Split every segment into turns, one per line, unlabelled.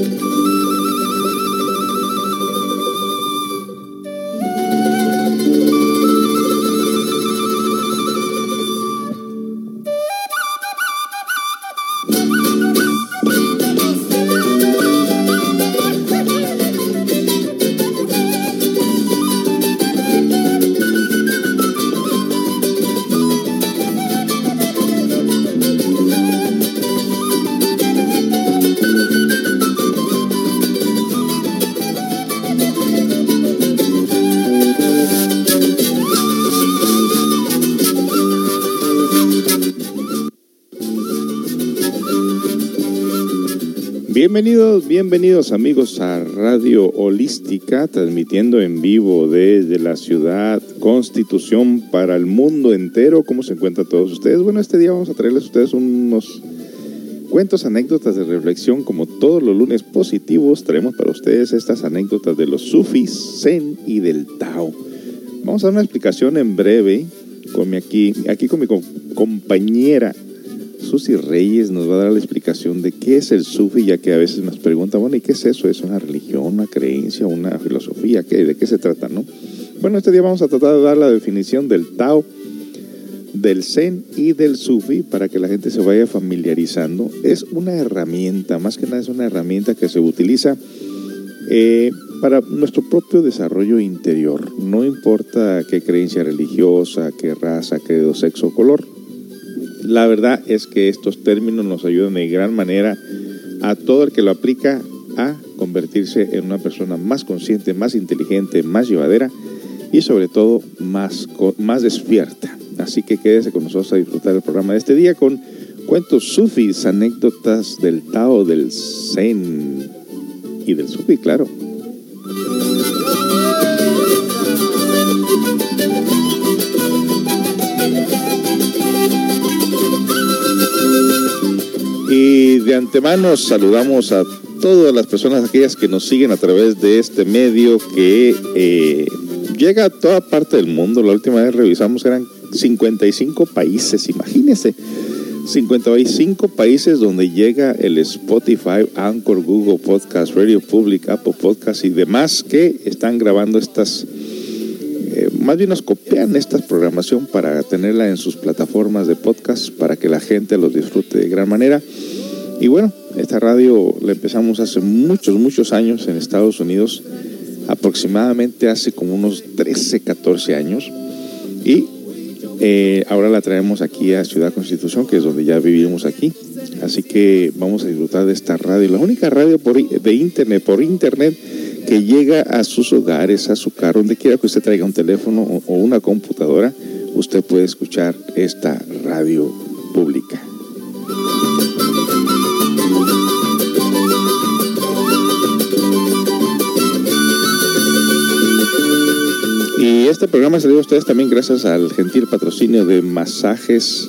Música Bienvenidos, bienvenidos amigos a Radio Holística, transmitiendo en vivo desde la ciudad Constitución para el mundo entero. ¿Cómo se encuentran todos ustedes? Bueno, este día vamos a traerles a ustedes unos cuentos, anécdotas de reflexión, como todos los lunes positivos. Traemos para ustedes estas anécdotas de los sufis, zen y del Tao. Vamos a dar una explicación en breve con mi aquí, aquí con mi compañera Susi Reyes nos va a dar la explicación de qué es el sufi, ya que a veces nos preguntan, bueno, ¿y qué es eso? ¿Es una religión, una creencia, una filosofía? ¿Qué, ¿De qué se trata? no? Bueno, este día vamos a tratar de dar la definición del Tao, del Zen y del Sufi para que la gente se vaya familiarizando. Es una herramienta, más que nada es una herramienta que se utiliza eh, para nuestro propio desarrollo interior. No importa qué creencia religiosa, qué raza, qué sexo color la verdad es que estos términos nos ayudan de gran manera a todo el que lo aplica a convertirse en una persona más consciente, más inteligente, más llevadera y sobre todo más, más despierta. Así que quédese con nosotros a disfrutar el programa de este día con cuentos sufis, anécdotas del Tao, del Zen y del Sufi, claro. De antemano saludamos a todas las personas, aquellas que nos siguen a través de este medio que eh, llega a toda parte del mundo. La última vez revisamos eran 55 países, imagínense. 55 países donde llega el Spotify, Anchor, Google Podcast, Radio Public, Apple Podcast y demás que están grabando estas eh, más bien nos copian esta programación para tenerla en sus plataformas de podcast para que la gente los disfrute de gran manera. Y bueno, esta radio la empezamos hace muchos, muchos años en Estados Unidos, aproximadamente hace como unos 13, 14 años. Y eh, ahora la traemos aquí a Ciudad Constitución, que es donde ya vivimos aquí. Así que vamos a disfrutar de esta radio, la única radio por, de internet, por internet que llega a sus hogares, a su carro, donde quiera que usted traiga un teléfono o una computadora, usted puede escuchar esta radio pública. Programa salió a ustedes también gracias al gentil patrocinio de masajes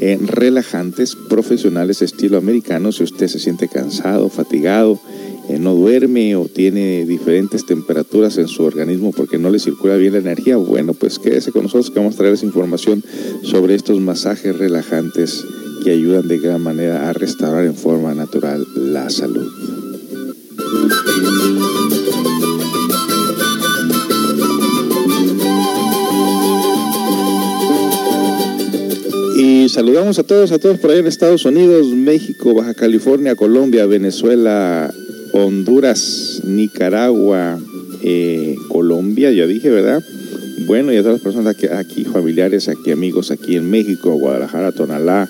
eh, relajantes profesionales estilo americano. Si usted se siente cansado, fatigado, eh, no duerme o tiene diferentes temperaturas en su organismo porque no le circula bien la energía, bueno, pues quédese con nosotros que vamos a traerles información sobre estos masajes relajantes que ayudan de gran manera a restaurar en forma natural la salud. Saludamos a todos, a todos por ahí en Estados Unidos, México, Baja California, Colombia, Venezuela, Honduras, Nicaragua, eh, Colombia, ya dije, ¿verdad? Bueno, y a todas las personas aquí, aquí, familiares, aquí amigos, aquí en México, Guadalajara, Tonalá,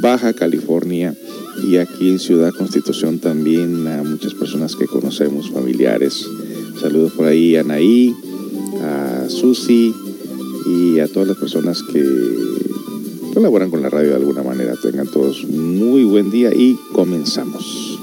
Baja California y aquí en Ciudad Constitución también a muchas personas que conocemos, familiares. Saludos por ahí a Anaí, a Susi y a todas las personas que colaboran con la radio de alguna manera. Tengan todos muy buen día y comenzamos.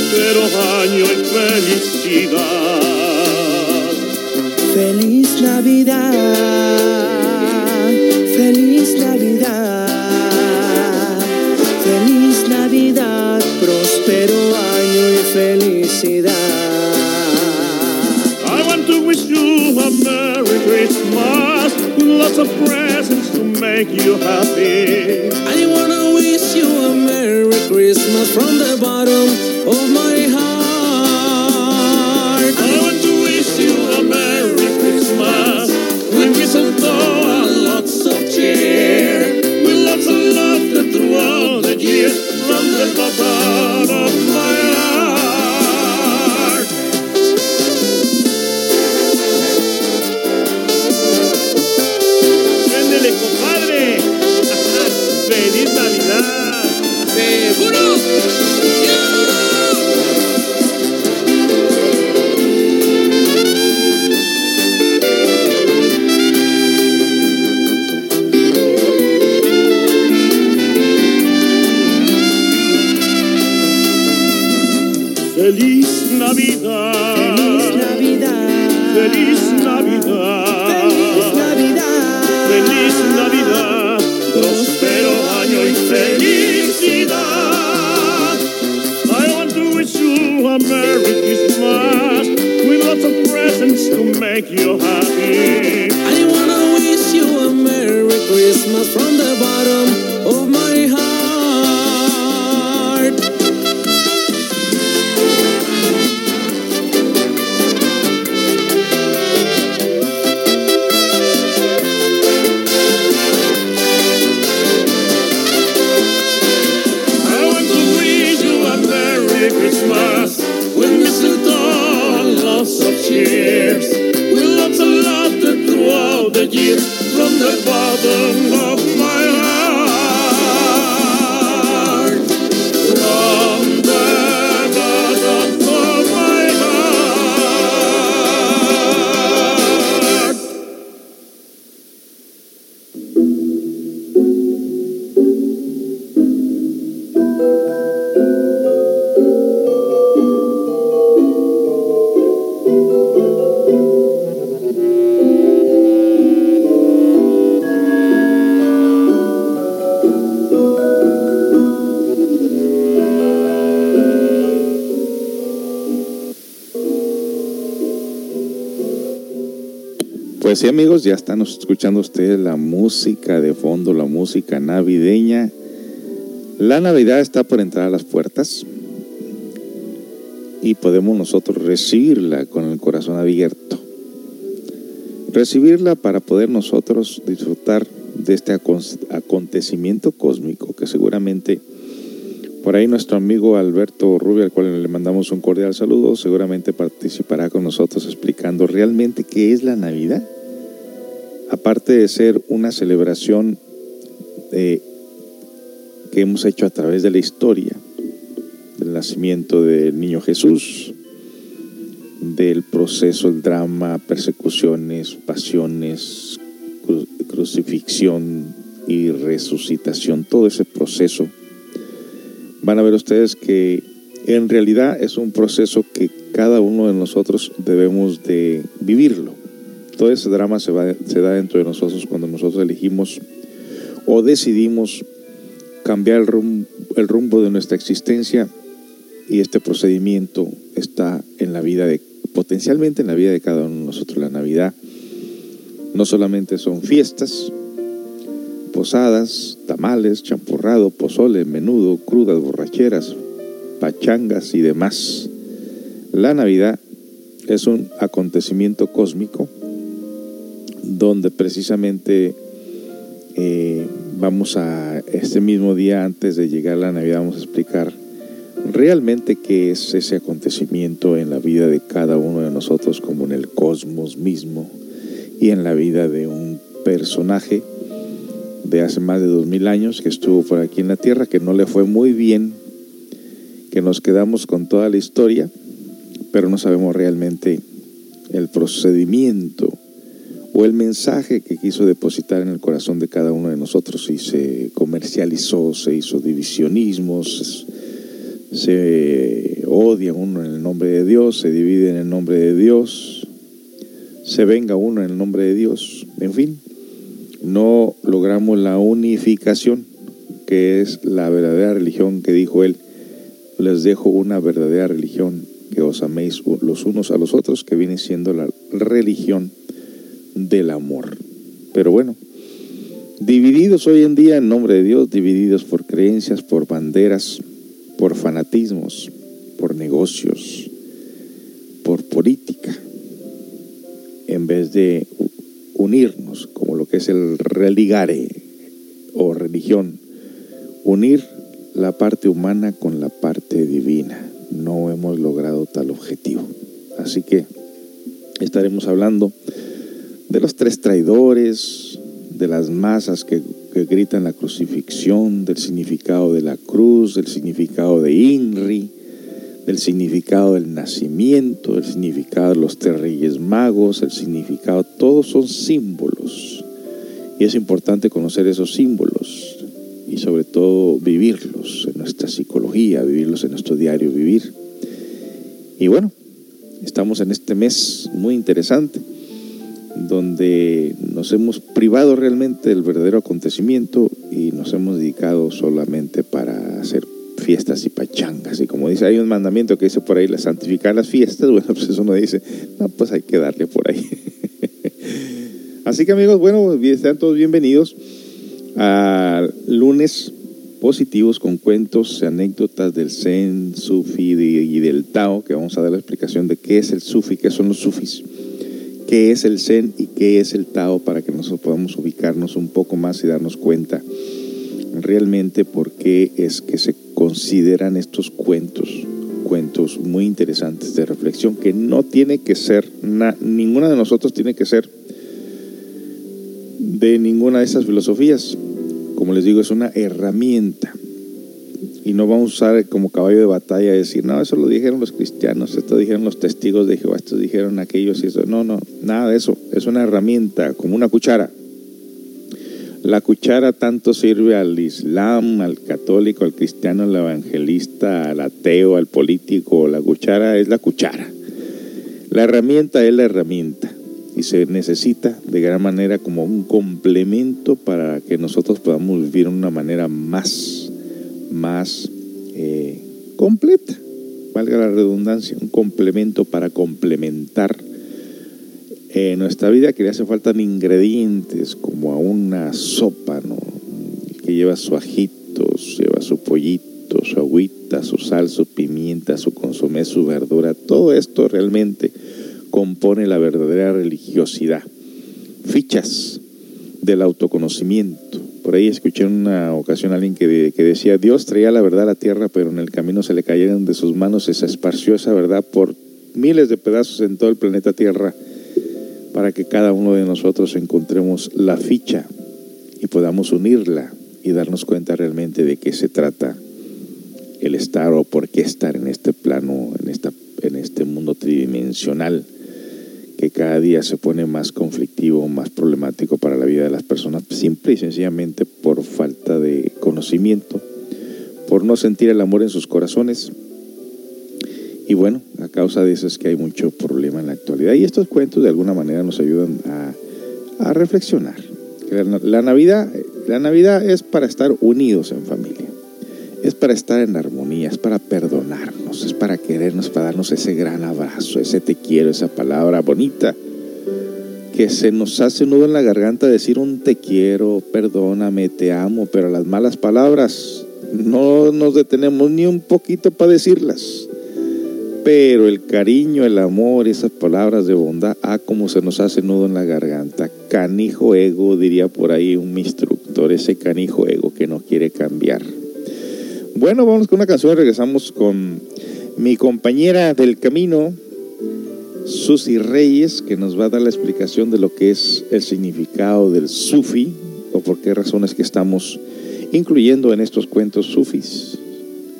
Próspero año y felicidad.
Feliz Navidad, feliz Navidad, feliz Navidad, próspero año y felicidad.
I want to wish you a Merry Christmas with lots of presents make you happy.
I wanna wish you a Merry Christmas from the bottom of my heart.
I want to wish you a Merry Christmas with mistletoe and lots of cheer, with lots of laughter throughout the year from the bottom to make you
Sí, amigos, ya están escuchando ustedes la música de fondo, la música navideña. La Navidad está por entrar a las puertas y podemos nosotros recibirla con el corazón abierto. Recibirla para poder nosotros disfrutar de este acon- acontecimiento cósmico que seguramente por ahí nuestro amigo Alberto Rubio, al cual le mandamos un cordial saludo, seguramente participará con nosotros explicando realmente qué es la Navidad. De ser una celebración eh, que hemos hecho a través de la historia, del nacimiento del niño Jesús, del proceso, el drama, persecuciones, pasiones, cru- crucifixión y resucitación, todo ese proceso van a ver ustedes que en realidad es un proceso que cada uno de nosotros debemos de vivirlo. Todo ese drama se, da dentro de nosotros cuando nosotros elegimos o decidimos cambiar el rumbo, el rumbo de nuestra existencia y este procedimiento está en la vida de, potencialmente en la vida de cada uno de nosotros. La Navidad no solamente son fiestas, posadas, tamales, champurrado, pozole, menudo, crudas, borracheras, pachangas y demás. La Navidad es un acontecimiento cósmico donde precisamente eh, vamos a, este mismo día antes de llegar la Navidad, vamos a explicar realmente qué es ese acontecimiento en la vida de cada uno de nosotros, como en el cosmos mismo y en la vida de un personaje de hace más de dos mil años que estuvo por aquí en la Tierra, que no le fue muy bien, que nos quedamos con toda la historia, pero no sabemos realmente el procedimiento o el mensaje que quiso depositar en el corazón de cada uno de nosotros y se comercializó, se hizo divisionismos, se odia uno en el nombre de Dios, se divide en el nombre de Dios, se venga uno en el nombre de Dios, en fin, no logramos la unificación, que es la verdadera religión que dijo él, les dejo una verdadera religión, que os améis los unos a los otros, que viene siendo la religión del amor. Pero bueno, divididos hoy en día en nombre de Dios, divididos por creencias, por banderas, por fanatismos, por negocios, por política, en vez de unirnos, como lo que es el religare o religión, unir la parte humana con la parte divina. No hemos logrado tal objetivo. Así que estaremos hablando de los tres traidores, de las masas que, gritan la crucifixión, del significado de la cruz, del significado de Inri, del significado del nacimiento, del significado de los tres reyes magos, el significado, todos son símbolos. Y es importante conocer esos símbolos y sobre todo vivirlos en nuestra psicología, vivirlos en nuestro diario vivir. Y bueno, estamos en este mes muy interesante donde nos hemos privado realmente del verdadero acontecimiento y nos hemos dedicado solamente para hacer fiestas y pachangas. Y como dice, hay un mandamiento que dice por ahí, santificar las fiestas, bueno, pues eso no dice, no, pues hay que darle por ahí. Así que amigos, bueno, están todos bienvenidos a lunes positivos con cuentos, anécdotas del Zen, Sufi y del Tao, que vamos a dar la explicación de qué es el Sufi, qué son los Sufis qué es el Zen y qué es el Tao para que nosotros podamos ubicarnos un poco más y darnos cuenta realmente por qué es que se consideran estos cuentos, cuentos muy interesantes de reflexión, que no tiene que ser, ninguna de nosotros tiene que ser de ninguna de esas filosofías. Como les digo, es una herramienta y no vamos a usar como caballo de batalla decir, no, eso lo dijeron los cristianos, esto dijeron los testigos de Jehová, esto dijeron aquellos y eso. No, no, nada de eso. Es una herramienta, como una cuchara. La cuchara tanto sirve al islam, al católico, al cristiano, al evangelista, al ateo, al político. La cuchara es la cuchara. La herramienta es la herramienta y se necesita de gran manera como un complemento para que nosotros podamos vivir de una manera más más eh, completa, valga la redundancia, un complemento para complementar eh, nuestra vida que le hace falta ingredientes como a una sopa, ¿no? que lleva su ajitos, lleva su pollito, su agüita, su sal, su pimienta, su consomé, su verdura, todo esto realmente compone la verdadera religiosidad. Fichas del autoconocimiento, por ahí escuché en una ocasión a alguien que, decía, Dios traía la verdad a la tierra, pero en el camino se le cayeron de sus manos y se esparció esa verdad por miles de pedazos en todo el planeta Tierra para que cada uno de nosotros encontremos la ficha y podamos unirla y darnos cuenta realmente de qué se trata el estar o por qué estar en este plano, en, esta, en este mundo tridimensional que cada día se pone más conflictivo, más problemático para la vida de las personas, simple y sencillamente por falta de conocimiento, por no sentir el amor en sus corazones. Y bueno, a causa de eso es que hay mucho problema en la actualidad. Y estos cuentos de alguna manera nos ayudan a, reflexionar. La, Navidad, la Navidad es para estar unidos en familia es para estar en armonía, es para perdonarnos, es para querernos, para darnos ese gran abrazo, ese te quiero, esa palabra bonita que se nos hace nudo en la garganta decir un te quiero, perdóname, te amo, pero las malas palabras no nos detenemos ni un poquito para decirlas. Pero el cariño, el amor, esas palabras de bondad, ah, como se nos hace nudo en la garganta. Canijo ego, diría por ahí un instructor, ese canijo ego que no quiere cambiar. Bueno, vamos con una canción. Regresamos con mi compañera del camino, Susi Reyes, que nos va a dar la explicación de lo que es el significado del sufi o por qué razones que estamos incluyendo en estos cuentos sufis,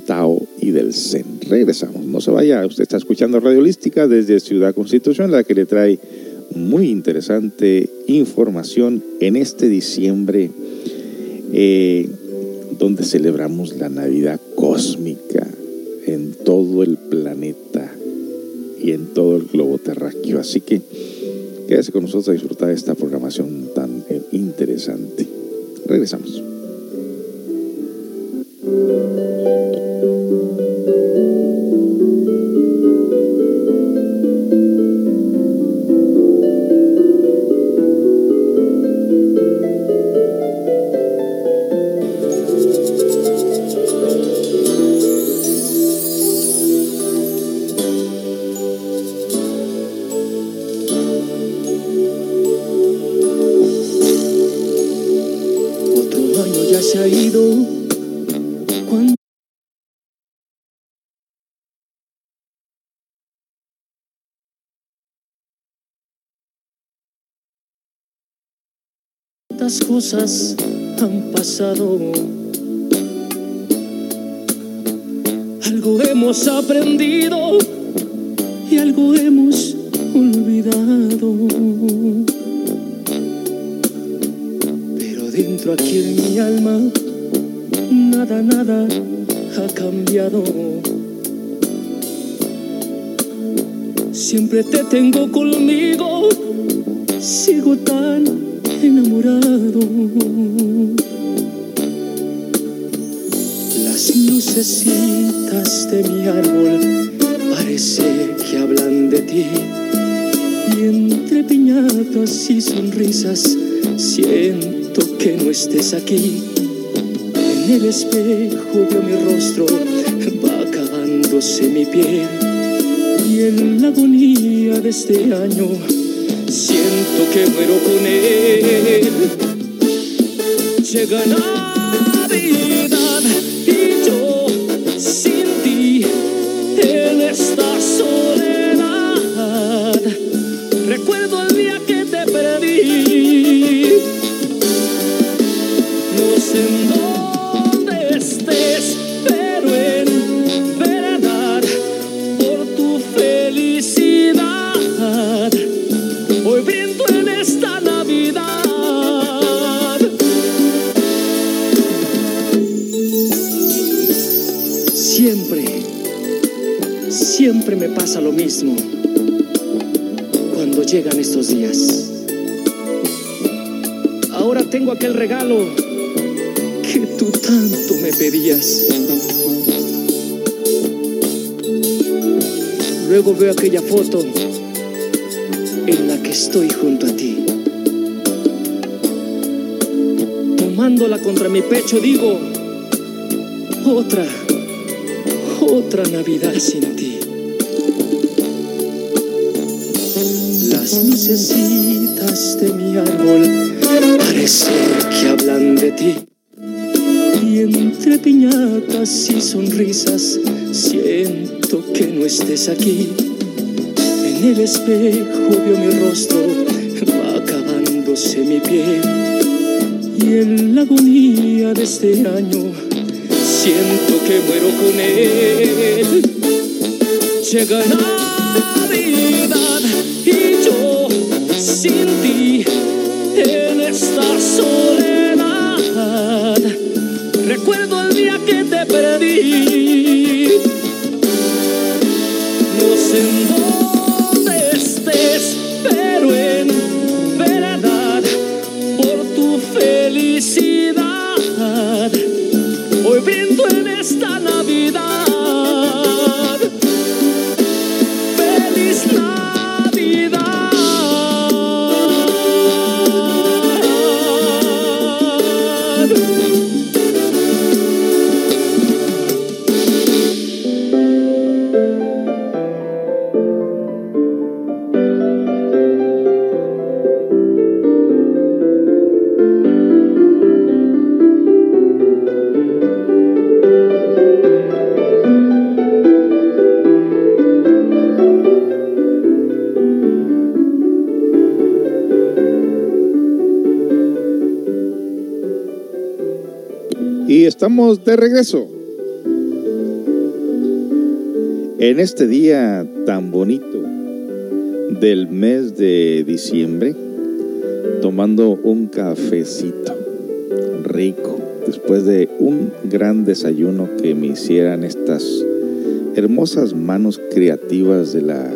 Tao y del Zen. Regresamos, no se vaya. Usted está escuchando Radio Holística desde Ciudad Constitución, la que le trae muy interesante información en este diciembre. Eh, donde celebramos la Navidad cósmica todo el planeta y en todo el globo terráqueo. Así que quédese con nosotros a disfrutar de esta programación tan eh, interesante. Regresamos.
Tantas cosas han pasado. Algo hemos aprendido y algo hemos olvidado. Dentro aquí en mi alma, nada, nada ha cambiado. Siempre te tengo conmigo, sigo tan enamorado. Las lucecitas de mi árbol parece que hablan de ti. Y entre piñatas y sonrisas siento que no estés aquí. En el espejo veo mi rostro, va acabándose mi piel. Y en la agonía de este año siento que muero con él. Llega Navidad y yo sin ti en esta soledad. Cuando llegan estos días. Ahora tengo aquel regalo que tú tanto me pedías. Luego veo aquella foto en la que estoy junto a ti. Tomándola contra mi pecho digo, otra, otra Navidad sin ti. Las lucecitas de mi árbol parece que hablan de ti. Y entre piñatas y sonrisas siento que no estés aquí. En el espejo veo mi rostro, va acabándose mi piel. Y en la agonía de este año siento que muero con él. Llega sin ti en esta soledad.
De regreso. En este día tan bonito del mes de diciembre, tomando un cafecito rico, después de un gran desayuno que me hicieran estas hermosas manos creativas de la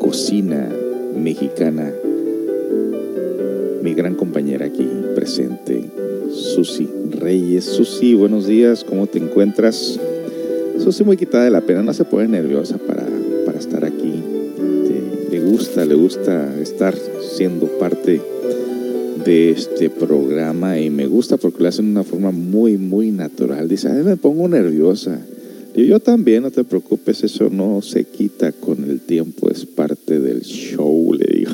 cocina mexicana, mi gran compañera aquí presente, Susi Reyes. Susi, buenos días, ¿cómo te encuentras? Susi muy quitada de la pena, no se pone nerviosa para, para estar aquí. le gusta, le gusta estar siendo parte de este programa y me gusta porque lo hacen de una forma muy, muy natural. Dice, ay, me pongo nerviosa. Y yo también, no te preocupes, eso no se quita con el tiempo, es parte del show, le digo.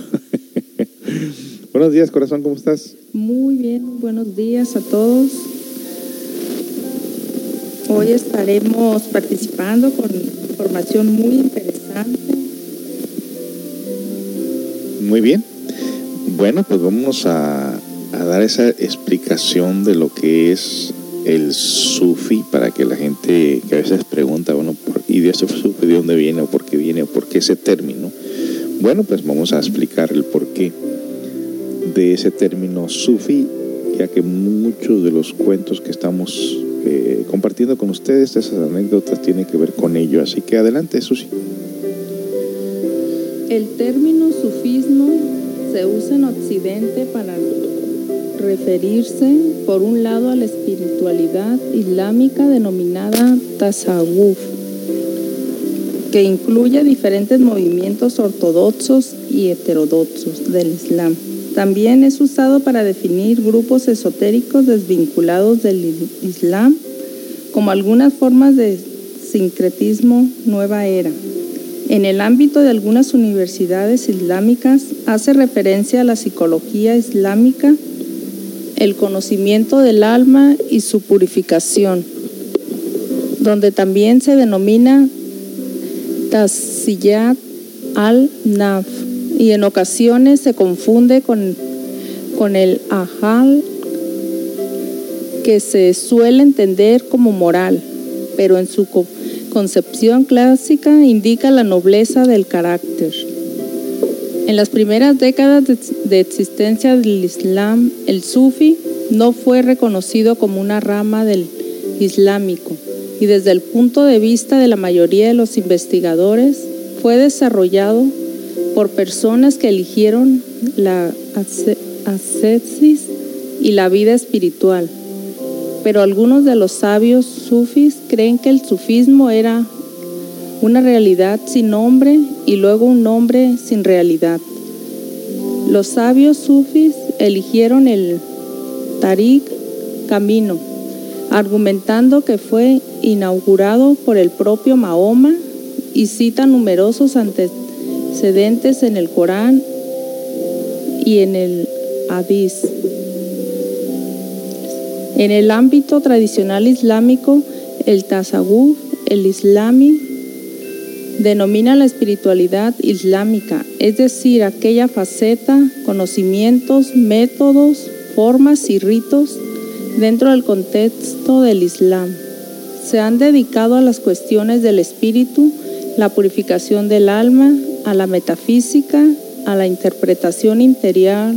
buenos días, corazón, ¿cómo estás?
Muy bien, buenos días a todos. Hoy estaremos participando con información muy interesante.
Muy bien. Bueno, pues vamos a, dar esa explicación de lo que es el sufi para que la gente que a veces pregunta, bueno, ¿y de ese sufi de dónde viene o por qué viene o por qué ese término? Bueno, pues vamos a explicar el porqué de ese término sufi, ya que muchos de los cuentos que estamos eh, compartiendo con ustedes, esas anécdotas tienen que ver con ello. Así que adelante, Susi.
El término sufismo se usa en Occidente para referirse, por un lado, a la espiritualidad islámica denominada tasawwuf, que incluye diferentes movimientos ortodoxos y heterodoxos del Islam. También es usado para definir grupos esotéricos desvinculados del Islam, como algunas formas de sincretismo nueva era. En el ámbito de algunas universidades islámicas hace referencia a la psicología islámica, el conocimiento del alma y su purificación, donde también se denomina Tasiyat al-Naf y en ocasiones se confunde con, con el Ajal que se suele entender como moral, pero en su concepción clásica indica la nobleza del carácter. En las primeras décadas de, existencia del Islam, el sufi no fue reconocido como una rama del islámico y desde el punto de vista de la mayoría de los investigadores fue desarrollado por personas que eligieron la ascesis y la vida espiritual pero algunos de los sabios sufis creen que el sufismo era una realidad sin nombre y luego un nombre sin realidad. Los sabios sufis eligieron el Tariq camino, argumentando que fue inaugurado por el propio Mahoma y cita numerosos antecedentes en el Corán y en el Hadith. En el ámbito tradicional islámico, el tasawwuf, el islami, denomina la espiritualidad islámica, es decir, aquella faceta, conocimientos, métodos, formas y ritos dentro del contexto del Islam. Se han dedicado a las cuestiones del espíritu, la purificación del alma, a la metafísica, a la interpretación interior,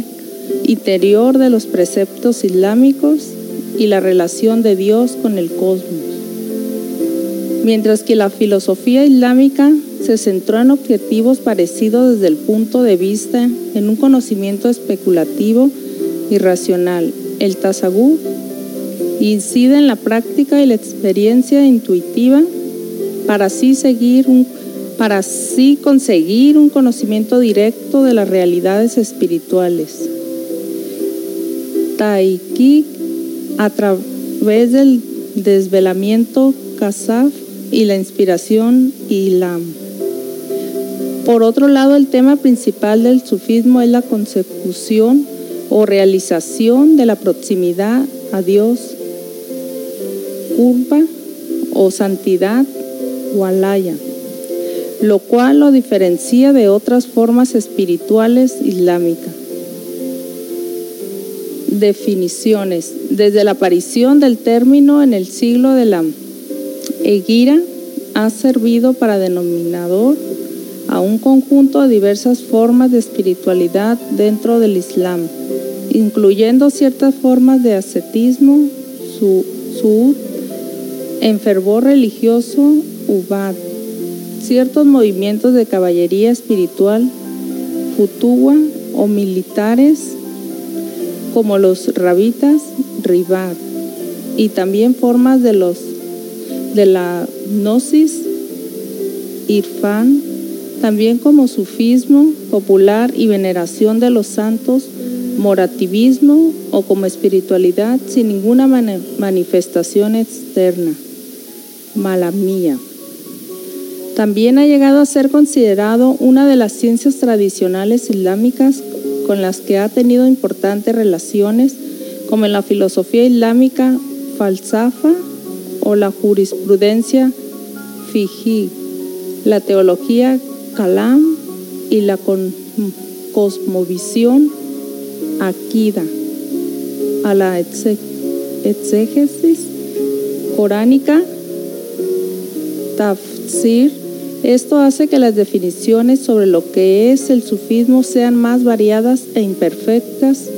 interior de los preceptos islámicos y la relación de Dios con el cosmos. Mientras que la filosofía islámica se centró en objetivos parecidos desde el punto de vista en un conocimiento especulativo y racional. El tasawwuf incide en la práctica y la experiencia intuitiva para así seguir un, para así conseguir un conocimiento directo de las realidades espirituales. Taiki a través del desvelamiento Kasaf y la inspiración Ilam. Por otro lado, el tema principal del sufismo es la consecución o realización de la proximidad a Dios, curva o santidad o alaya, lo cual lo diferencia de otras formas espirituales islámicas definiciones. Desde la aparición del término en el siglo de la Egira, ha servido para denominador a un conjunto de diversas formas de espiritualidad dentro del Islam, incluyendo ciertas formas de ascetismo, su, su en fervor religioso, ubad, ciertos movimientos de caballería espiritual, futua o militares, como los rabitas, ribat, y también formas de los de la gnosis, irfan, también como sufismo popular y veneración de los santos, morativismo o como espiritualidad sin ninguna manifestación externa, mala mía. También ha llegado a ser considerado una de las ciencias tradicionales islámicas con las que ha tenido importantes relaciones, como en la filosofía islámica falsafa o la jurisprudencia fiji, la teología kalam y la cosmovisión akida, a la exégesis coránica, tafsir, esto hace que las definiciones sobre lo que es el sufismo sean más variadas e imperfectas.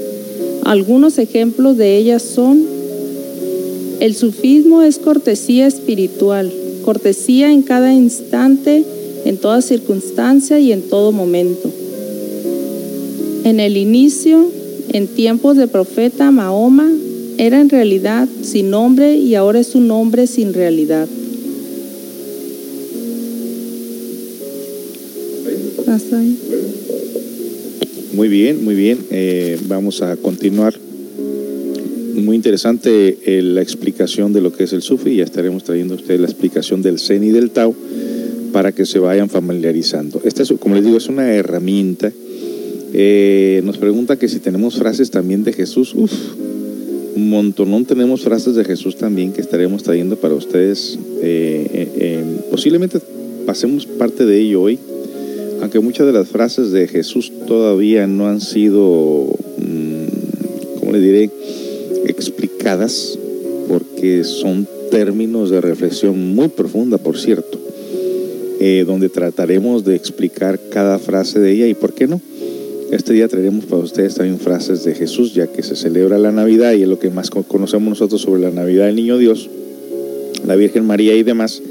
Algunos ejemplos de ellas son, el sufismo es cortesía espiritual, cortesía en cada instante, en toda circunstancia y en todo momento. En el inicio, en tiempos de profeta Mahoma, era en realidad sin nombre y ahora es un nombre sin realidad.
Muy bien, muy bien. Eh, vamos a continuar. Muy interesante eh, la explicación de lo que es el Sufi. Ya estaremos trayendo a ustedes la explicación del Zen y del Tao para que se vayan familiarizando. Esta, es, como les digo, es una herramienta. Eh, nos pregunta que si tenemos frases también de Jesús. Uf, un montón tenemos frases de Jesús también que estaremos trayendo para ustedes. posiblemente pasemos parte de ello hoy aunque muchas de las frases de Jesús todavía no han sido, mm, ¿cómo le diré?, explicadas, porque son términos de reflexión muy profunda, por cierto, eh, donde trataremos de explicar cada frase de ella y por qué no. Este día traeremos para ustedes también frases de Jesús, ya que se celebra la Navidad y es lo que más conocemos nosotros sobre la Navidad del Niño Dios, la Virgen María y demás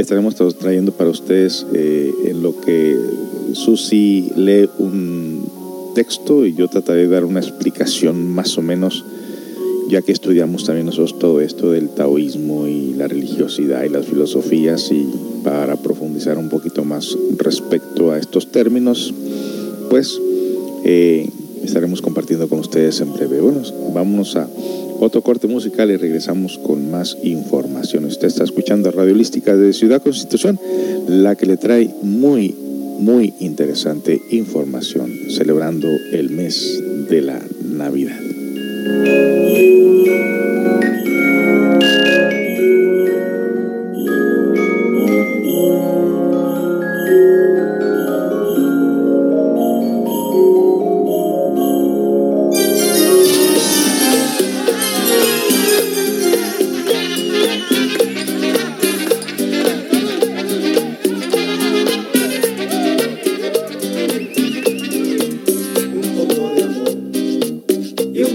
estaremos trayendo para ustedes eh, en lo que Susi lee un texto y yo trataré de dar una explicación más o menos, ya que estudiamos también nosotros todo esto del taoísmo y la religiosidad y las filosofías y para profundizar un poquito más respecto a estos términos, pues eh, estaremos compartiendo con ustedes en breve. Bueno, vámonos a otro corte musical y regresamos con más información. Usted está escuchando Radio Holística de Ciudad Constitución, la que le trae muy, muy interesante información celebrando el mes de la Navidad.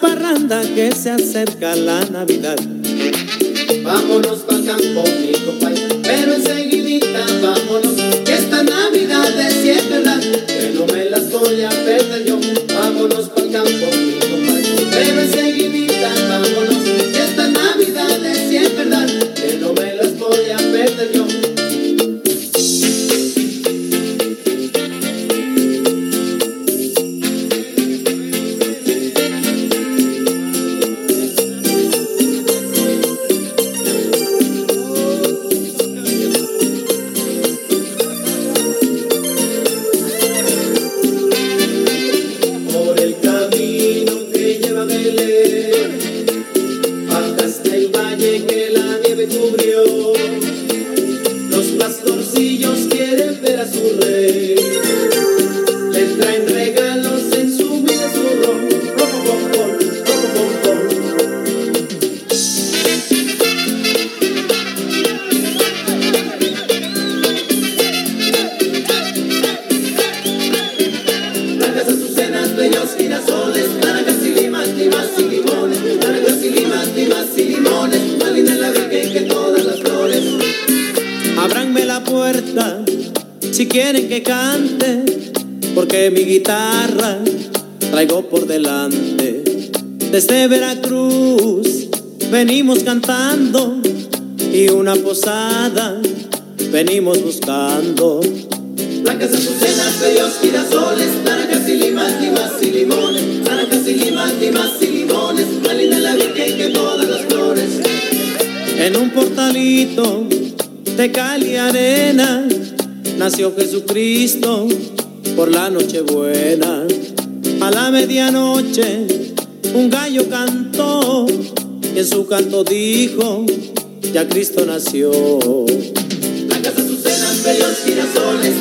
parranda que se acerca la Navidad. Puerta si quieren que cante, porque mi guitarra traigo por delante. Desde Veracruz venimos cantando y una posada venimos buscando.
Blancas azucenas, bellos girasoles, naranjas y limas, limas y limones, naranjas y limas, limas y limones, más linda la virgen que todas las flores.
En un portalito de cal y arena nació Jesucristo por la Nochebuena. A la medianoche un gallo cantó y en su canto dijo, ya Cristo nació.
Blancas azucenas, bellos girasoles,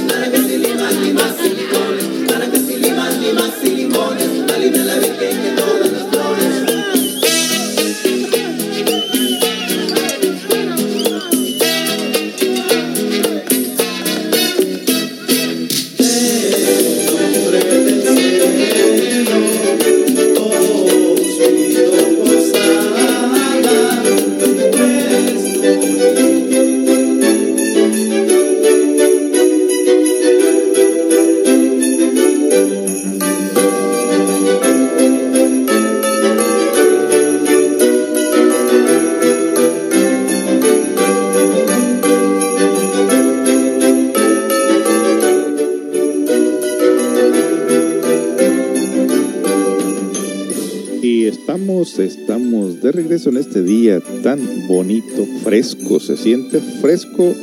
en este día tan bonito, fresco, se siente fresco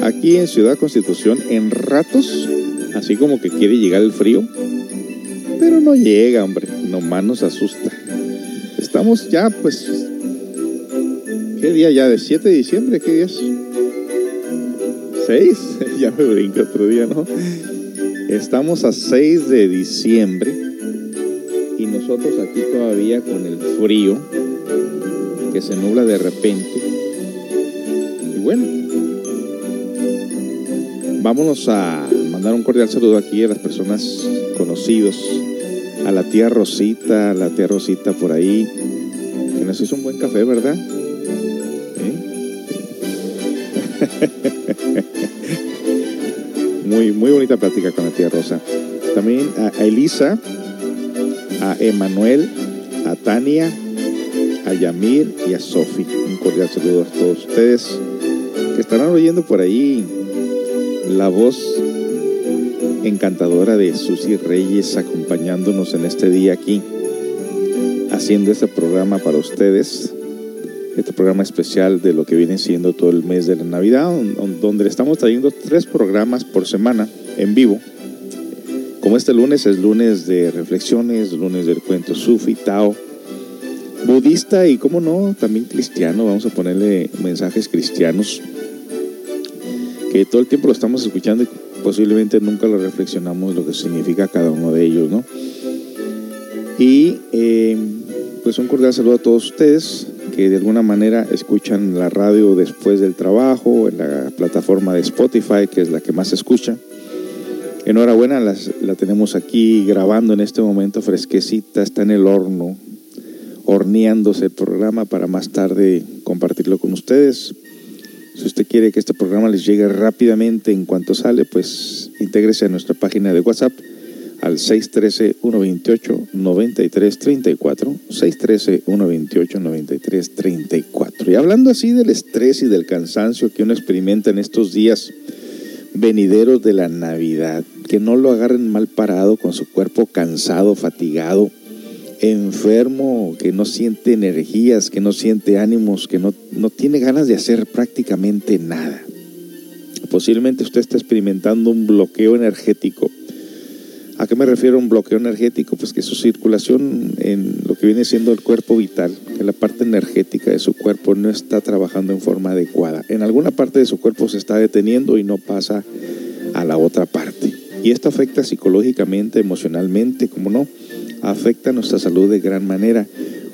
aquí en Ciudad Constitución en ratos, así como que quiere llegar el frío, pero no llega, hombre, nomás nos asusta. Estamos ya, pues, ¿qué día ya? ¿De 7 de diciembre? ¿Qué día es? ¿6? ya me brinco otro día, ¿no? Estamos a 6 de diciembre y nosotros aquí todavía con el frío que se nubla de repente. Y bueno, vámonos a mandar un cordial saludo aquí a las personas conocidos, a la tía Rosita, a la tía Rosita por ahí, que nos hizo un buen café, ¿verdad? ¿Eh? muy, muy bonita plática con la tía Rosa. También a Elisa, a Emanuel, a Tania, a Yamir y a Sofi. Un cordial saludo a todos ustedes que estarán oyendo por ahí la voz encantadora de Susi Reyes acompañándonos en este día aquí, haciendo este programa para ustedes. Este programa especial de lo que viene siendo todo el mes de la Navidad, don- donde estamos trayendo tres programas por semana en vivo. Como este lunes es lunes de reflexiones, lunes del cuento Sufi, Tao, budista y, como no, también cristiano. Vamos a ponerle mensajes cristianos que todo el tiempo lo estamos escuchando y posiblemente nunca lo reflexionamos lo que significa cada uno de ellos, ¿no? Y eh, pues un cordial saludo a todos ustedes, que de alguna manera escuchan la radio después del trabajo, en la plataforma de Spotify, que es la que más se escucha. Enhorabuena, las- la tenemos aquí grabando en este momento fresquecita, está en el horno, horneándose el programa para más tarde compartirlo con ustedes. Si usted quiere que este programa les llegue rápidamente en cuanto sale, pues intégrese a nuestra página de WhatsApp al 613-128-9334. 613-128-9334. Y hablando así del estrés y del cansancio que uno experimenta en estos días venideros de la Navidad, que no lo agarren mal parado con su cuerpo cansado, fatigado, enfermo, que no siente energías, que no siente ánimos, que no, no tiene ganas de hacer prácticamente nada. Posiblemente usted está experimentando un bloqueo energético. ¿A qué me refiero un bloqueo energético? Pues que su circulación en lo que viene siendo el cuerpo vital, que la parte energética de su cuerpo no está trabajando en forma adecuada. En alguna parte de su cuerpo se está deteniendo y no pasa a la otra parte. Y esto afecta psicológicamente, emocionalmente, como no, afecta nuestra salud de gran manera.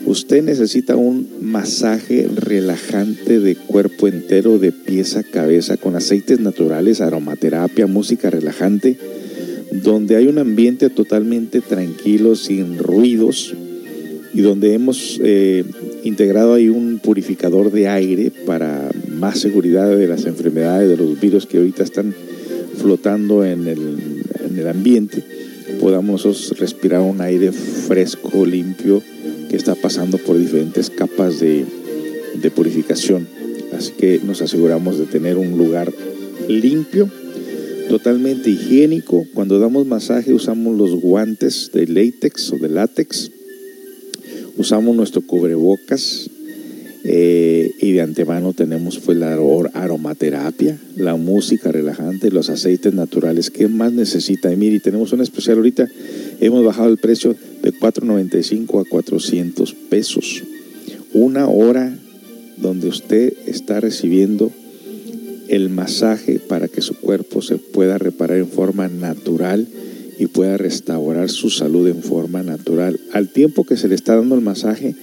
Usted necesita un masaje relajante de cuerpo entero, de pies a cabeza, con aceites naturales, aromaterapia, música relajante, donde hay un ambiente totalmente tranquilo, sin ruidos, y donde hemos eh, integrado ahí un purificador de aire para más seguridad de las enfermedades, de los virus que ahorita están flotando en el, en el ambiente, podamos respirar un aire fresco, limpio, que está pasando por diferentes capas de, de purificación. Así que nos aseguramos de tener un lugar limpio, totalmente higiénico. Cuando damos masaje usamos los guantes de látex o de látex, usamos nuestro cubrebocas eh, y de antemano tenemos pues la aro- aromaterapia, la música relajante, los aceites naturales. ¿Qué más necesita? Y mire, tenemos un especial ahorita, hemos bajado el precio de 4.95 a 400 pesos. Una hora donde usted está recibiendo el masaje para que su cuerpo se pueda reparar en forma natural y pueda restaurar su salud en forma natural. Al tiempo que se le está dando el masaje,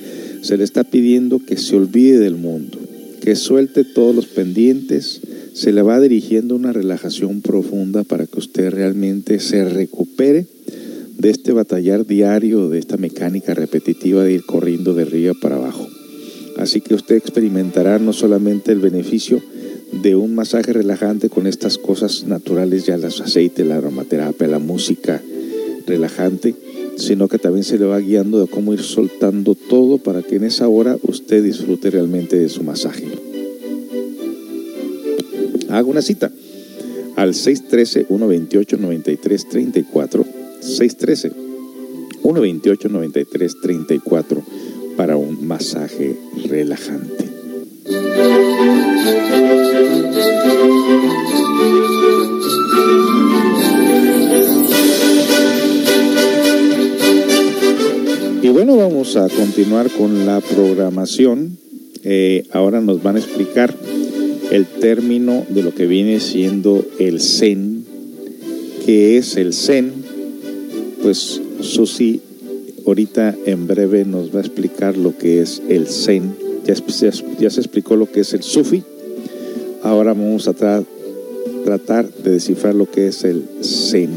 se le está pidiendo que se olvide del mundo, que suelte todos los pendientes, se le va dirigiendo una relajación profunda para que usted realmente se recupere de este batallar diario, de esta mecánica repetitiva de ir corriendo de arriba para abajo. Así que usted experimentará no solamente el beneficio de un masaje relajante con estas cosas naturales, ya los aceites, la aromaterapia, la música relajante, sino que también se le va guiando de cómo ir soltando todo para que en esa hora usted disfrute realmente de su masaje. Haga una cita al 613-128-9334, 613-128-9334 para un masaje relajante. Bueno, vamos a continuar con la programación. Eh, ahora nos van a explicar el término de lo que viene siendo el Zen. ¿Qué es el Zen? Pues Susi ahorita en breve nos va a explicar lo que es el Zen. Ya, se explicó lo que es el Sufi. Ahora vamos a tra tratar de descifrar lo que es el Zen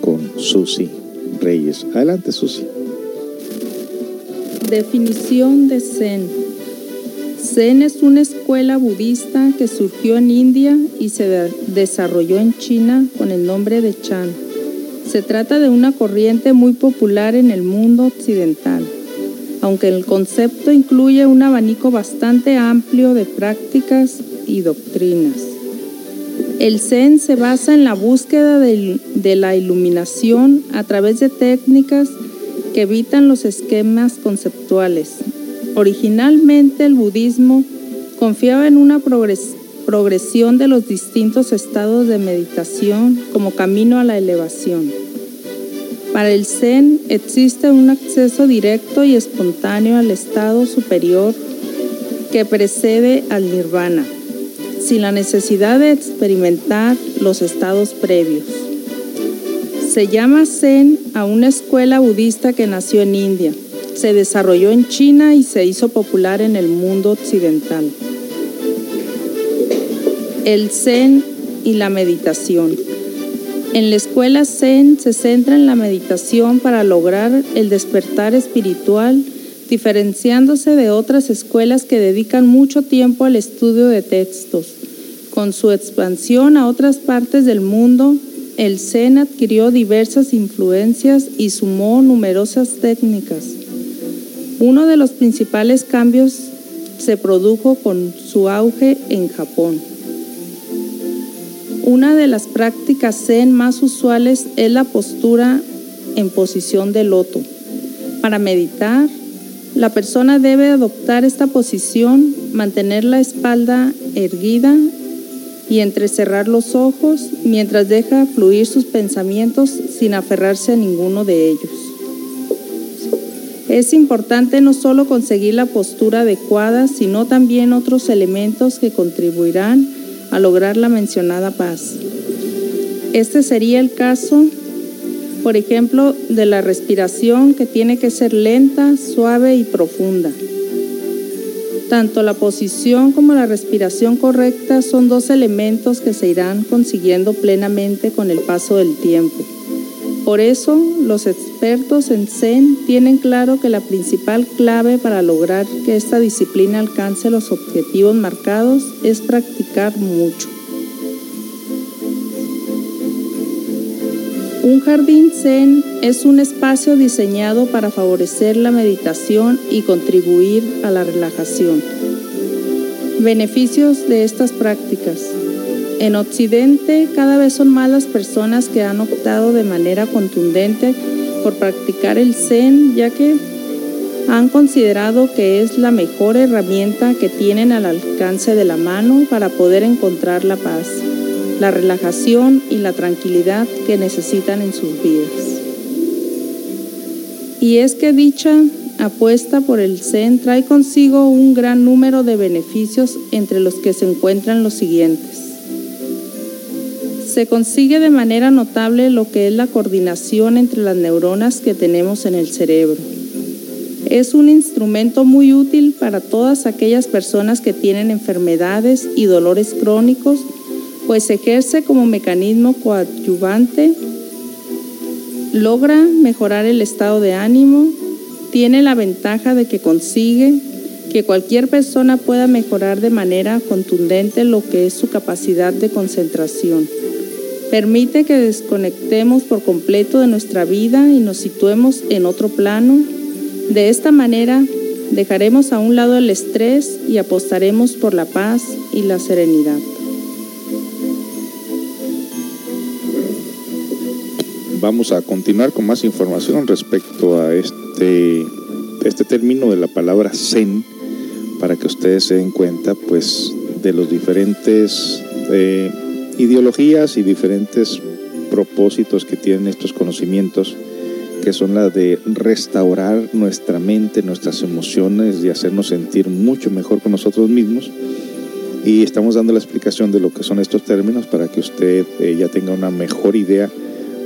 con Susi Reyes. Adelante, Susi.
Definición de Zen. Zen es una escuela budista que surgió en India y se de desarrolló en China con el nombre de Chan. Se trata de una corriente muy popular en el mundo occidental, aunque el concepto incluye un abanico bastante amplio de prácticas y doctrinas. El Zen se basa en la búsqueda de la iluminación a través de técnicas que evitan los esquemas conceptuales. Originalmente el budismo confiaba en una progres progresión de los distintos estados de meditación como camino a la elevación. Para el Zen existe un acceso directo y espontáneo al estado superior que precede al nirvana, sin la necesidad de experimentar los estados previos. Se llama Zen a una escuela budista que nació en India. Se desarrolló en China y se hizo popular en el mundo occidental. El Zen y la meditación. En la escuela Zen se centra en la meditación para lograr el despertar espiritual, diferenciándose de otras escuelas que dedican mucho tiempo al estudio de textos. Con su expansión a otras partes del mundo, el Zen adquirió diversas influencias y sumó numerosas técnicas. Uno de los principales cambios se produjo con su auge en Japón. Una de las prácticas Zen más usuales es la postura en posición de loto. Para meditar, la persona debe adoptar esta posición, mantener la espalda erguida y entrecerrar los ojos mientras deja fluir sus pensamientos sin aferrarse a ninguno de ellos. Es importante no solo conseguir la postura adecuada, sino también otros elementos que contribuirán a lograr la mencionada paz. Este sería el caso, por ejemplo, de la respiración que tiene que ser lenta, suave y profunda. Tanto la posición como la respiración correcta son dos elementos que se irán consiguiendo plenamente con el paso del tiempo. Por eso, los expertos en Zen tienen claro que la principal clave para lograr que esta disciplina alcance los objetivos marcados es practicar mucho. Un jardín zen es un espacio diseñado para favorecer la meditación y contribuir a la relajación. Beneficios de estas prácticas. En Occidente cada vez son más las personas que han optado de manera contundente por practicar el zen ya que han considerado que es la mejor herramienta que tienen al alcance de la mano para poder encontrar la paz la relajación y la tranquilidad que necesitan en sus vidas. Y es que dicha apuesta por el Zen trae consigo un gran número de beneficios entre los que se encuentran los siguientes. Se consigue de manera notable lo que es la coordinación entre las neuronas que tenemos en el cerebro. Es un instrumento muy útil para todas aquellas personas que tienen enfermedades y dolores crónicos pues ejerce como mecanismo coadyuvante, logra mejorar el estado de ánimo, tiene la ventaja de que consigue que cualquier persona pueda mejorar de manera contundente lo que es su capacidad de concentración. Permite que desconectemos por completo de nuestra vida y nos situemos en otro plano. De esta manera dejaremos a un lado el estrés y apostaremos por la paz y la serenidad.
Vamos a continuar con más información respecto a este, este término de la palabra zen para que ustedes se den cuenta pues de los diferentes eh, ideologías y diferentes propósitos que tienen estos conocimientos que son la de restaurar nuestra mente, nuestras emociones y hacernos sentir mucho mejor con nosotros mismos. Y estamos dando la explicación de lo que son estos términos para que usted eh, ya tenga una mejor idea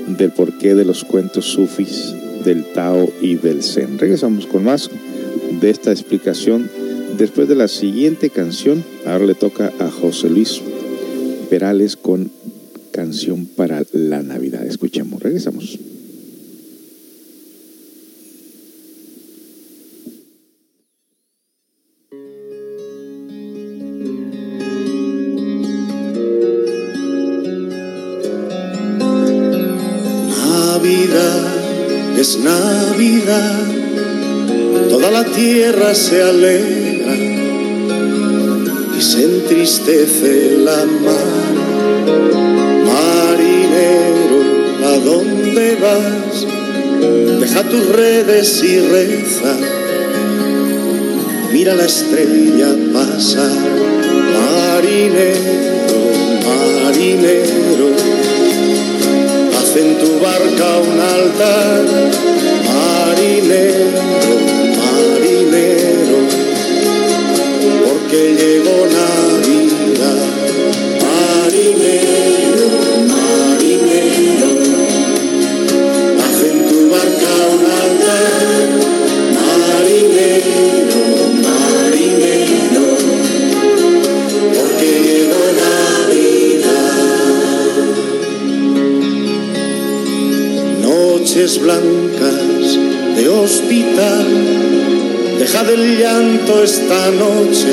del porqué de los cuentos sufis, del Tao y del Zen. Regresamos con más de esta explicación después de la siguiente canción. Ahora le toca a José Luis Perales con canción para la Navidad. Escuchemos, regresamos.
Toda la tierra se alegra y se entristece la mar. Marinero, ¿a dónde vas? Deja tus redes y reza. Mira la estrella pasar. Marinero, marinero, en tu barca un altar. Marinero, marinero, porque llegó Navidad, marinero, blancas de hospital. Deja del llanto esta noche,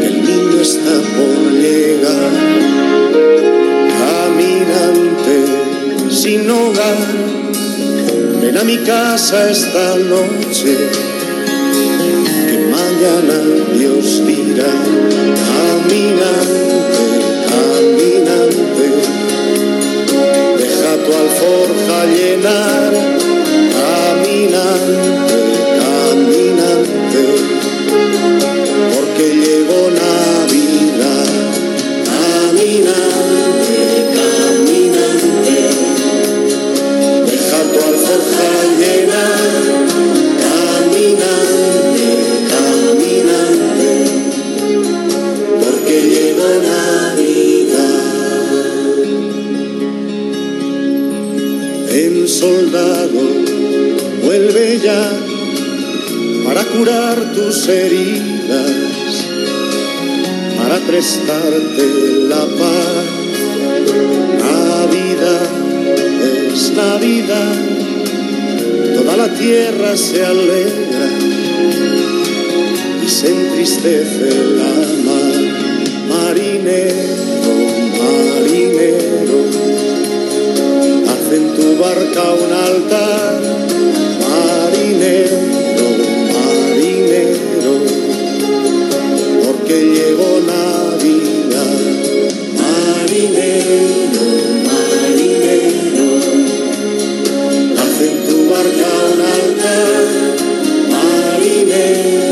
que el niño está por llegar. Caminante sin hogar, ven a mi casa esta noche, que mañana Dios dirá. Caminante, alforja llenar. Caminante, caminante, porque llegó Navidad. Caminante, caminante, deja tu alforja llenar. Soldado vuelve ya para curar tus heridas, para prestarte la paz. Navidad es Navidad, toda la tierra se alegra y se entristece la mar. Marinero, marinero, barca un altar. Marinero, marinero, porque llegó Navidad. Marinero, marinero, haz en tu barca un altar. Marinero,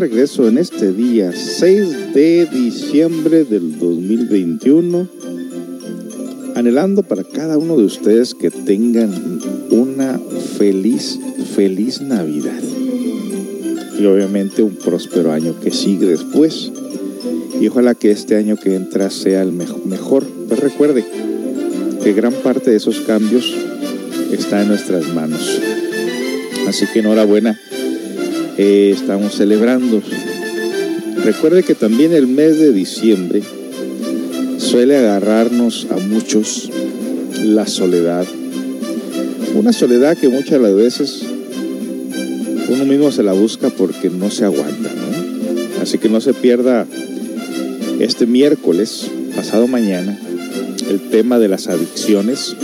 regreso en este día 6 de diciembre del 2021, anhelando para cada uno de ustedes que tengan una feliz, feliz Navidad. Y obviamente un próspero año que sigue después. Y ojalá que este año que entra sea el mejo- mejor. Pues recuerde que gran parte de esos cambios está en nuestras manos. Así que enhorabuena estamos celebrando. Recuerde que también el mes de diciembre suele agarrarnos a muchos la soledad. Una soledad que muchas veces uno mismo se la busca porque no se aguanta. Así que no se pierda este miércoles, pasado mañana, el tema de las adicciones,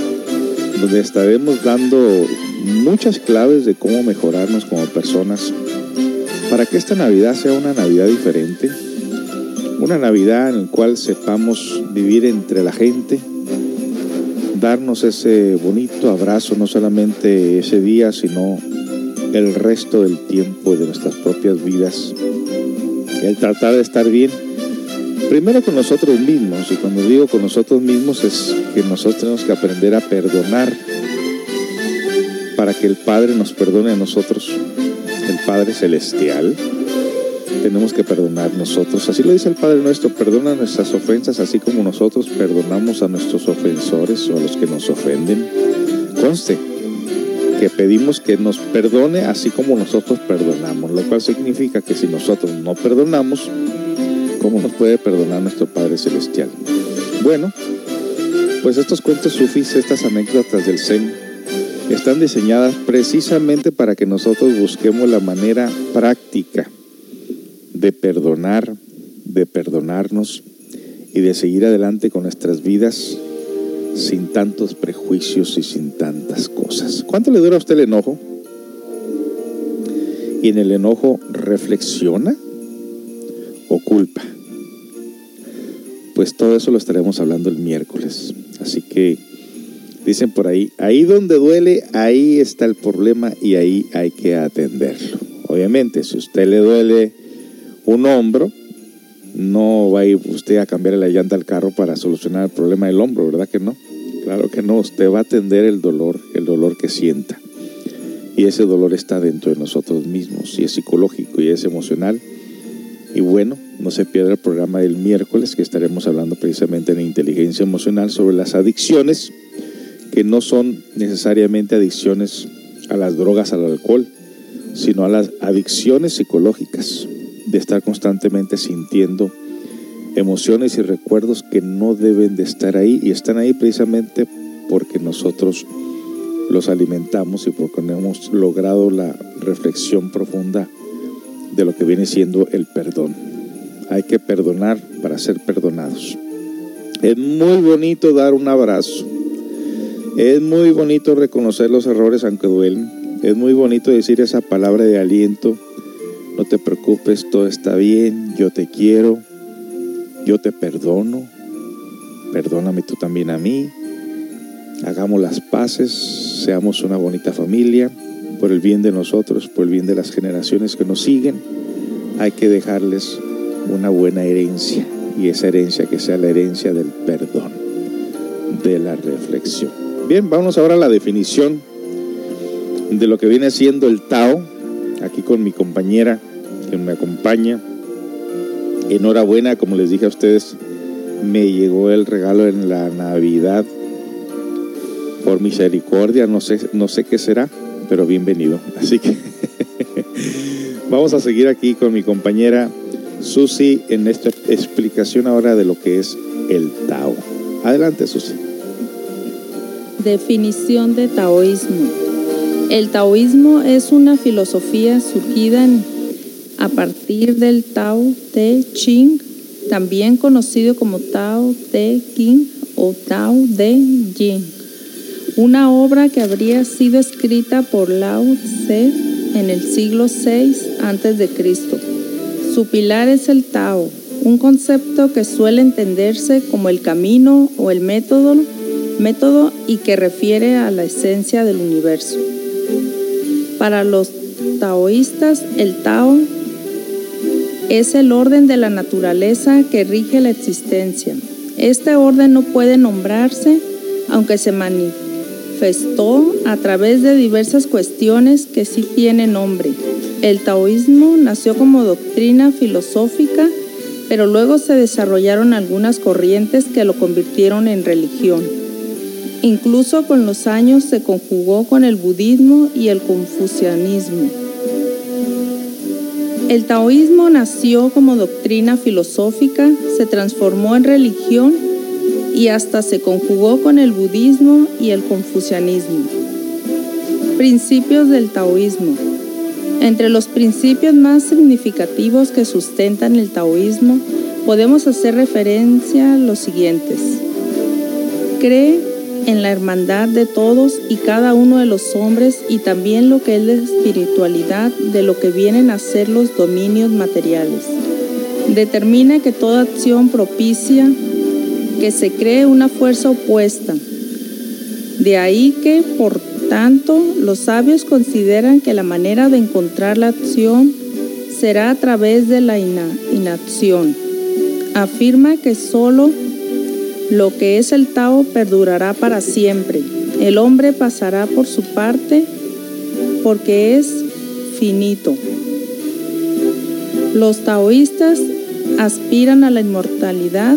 donde estaremos dando muchas claves de cómo mejorarnos como personas para que esta Navidad sea una Navidad diferente, una Navidad en la cual sepamos vivir entre la gente, darnos ese bonito abrazo, no solamente ese día, sino el resto del tiempo de nuestras propias vidas, el tratar de estar bien, primero con nosotros mismos, y cuando digo con nosotros mismos es que nosotros tenemos que aprender a perdonar para que el Padre nos perdone a nosotros, Padre Celestial. Tenemos que perdonar nosotros. Así lo dice el Padre nuestro, perdona nuestras ofensas, así como nosotros perdonamos a nuestros ofensores o a los que nos ofenden. Conste que pedimos que nos perdone así como nosotros perdonamos, lo cual significa que si nosotros no perdonamos, ¿cómo nos puede perdonar nuestro Padre Celestial? Bueno, Pues estos cuentos sufis, estas anécdotas del Zen, están diseñadas precisamente para que nosotros busquemos la manera práctica de perdonar, de perdonarnos y de seguir adelante con nuestras vidas sin tantos prejuicios y sin tantas cosas. ¿Cuánto le dura a usted el enojo? ¿Y en el enojo reflexiona o culpa? Pues todo eso lo estaremos hablando el miércoles. Así que dicen por ahí, ahí donde duele, ahí está el problema y ahí hay que atenderlo. Obviamente, si usted le duele un hombro, no va a ir usted a cambiar la llanta al carro para solucionar el problema del hombro, ¿verdad que no? Claro que no, usted va a atender el dolor, el dolor que sienta. Y ese dolor está dentro de nosotros mismos, y es psicológico y es emocional. Y bueno, no se pierda el programa del miércoles que estaremos hablando precisamente en inteligencia emocional sobre las adicciones, que no son necesariamente adicciones a las drogas, al alcohol, sino a las adicciones psicológicas de estar constantemente sintiendo emociones y recuerdos que no deben de estar ahí y están ahí precisamente porque nosotros los alimentamos y porque no hemos logrado la reflexión profunda de lo que viene siendo el perdón. Hay que perdonar para ser perdonados. Es muy bonito dar un abrazo. Es muy bonito reconocer los errores aunque duelen. Es muy bonito decir esa palabra de aliento. No te preocupes, todo está bien, yo te quiero, yo te perdono, perdóname tú también a mí. Hagamos las paces, seamos una bonita familia, por el bien de nosotros, por el bien de las generaciones que nos siguen. Hay que dejarles una buena herencia y esa herencia que sea la herencia del perdón, de la reflexión. Bien, vamos ahora a la definición de lo que viene siendo el Tao, aquí con mi compañera que me acompaña. Enhorabuena, como les dije a ustedes, me llegó el regalo en la Navidad por misericordia, no sé, no sé qué será, pero bienvenido. Así que vamos a seguir aquí con mi compañera Susi en esta explicación ahora de lo que es el Tao. Adelante, Susi.
Definición de taoísmo. El taoísmo es una filosofía surgida a partir del Tao Te Ching, también conocido como Tao Te King o Tao De Jing, una obra que habría sido escrita por Lao Tse en el siglo VI a.C. Su pilar es el Tao, un concepto que suele entenderse como el camino o el método, método y que refiere a la esencia del universo. Para los taoístas, el Tao es el orden de la naturaleza que rige la existencia. Este orden no puede nombrarse, aunque se manifestó a través de diversas cuestiones que sí tienen nombre. El taoísmo nació como doctrina filosófica, pero luego se desarrollaron algunas corrientes que lo convirtieron en religión. Incluso con los años se conjugó con el budismo y el confucianismo. El taoísmo nació como doctrina filosófica, se transformó en religión y hasta se conjugó con el budismo y el confucianismo. Principios del taoísmo. Entre los principios más significativos que sustentan el taoísmo podemos hacer referencia a los siguientes. Cree en la hermandad de todos y cada uno de los hombres y también lo que es la espiritualidad de lo que vienen a ser los dominios materiales. Determina que toda acción propicia que se cree una fuerza opuesta. De ahí que, por tanto, los sabios consideran que la manera de encontrar la acción será a través de la ina- inacción. Afirma que solo lo que es el Tao perdurará para siempre. El hombre pasará por su parte porque es finito. Los taoístas aspiran a la inmortalidad,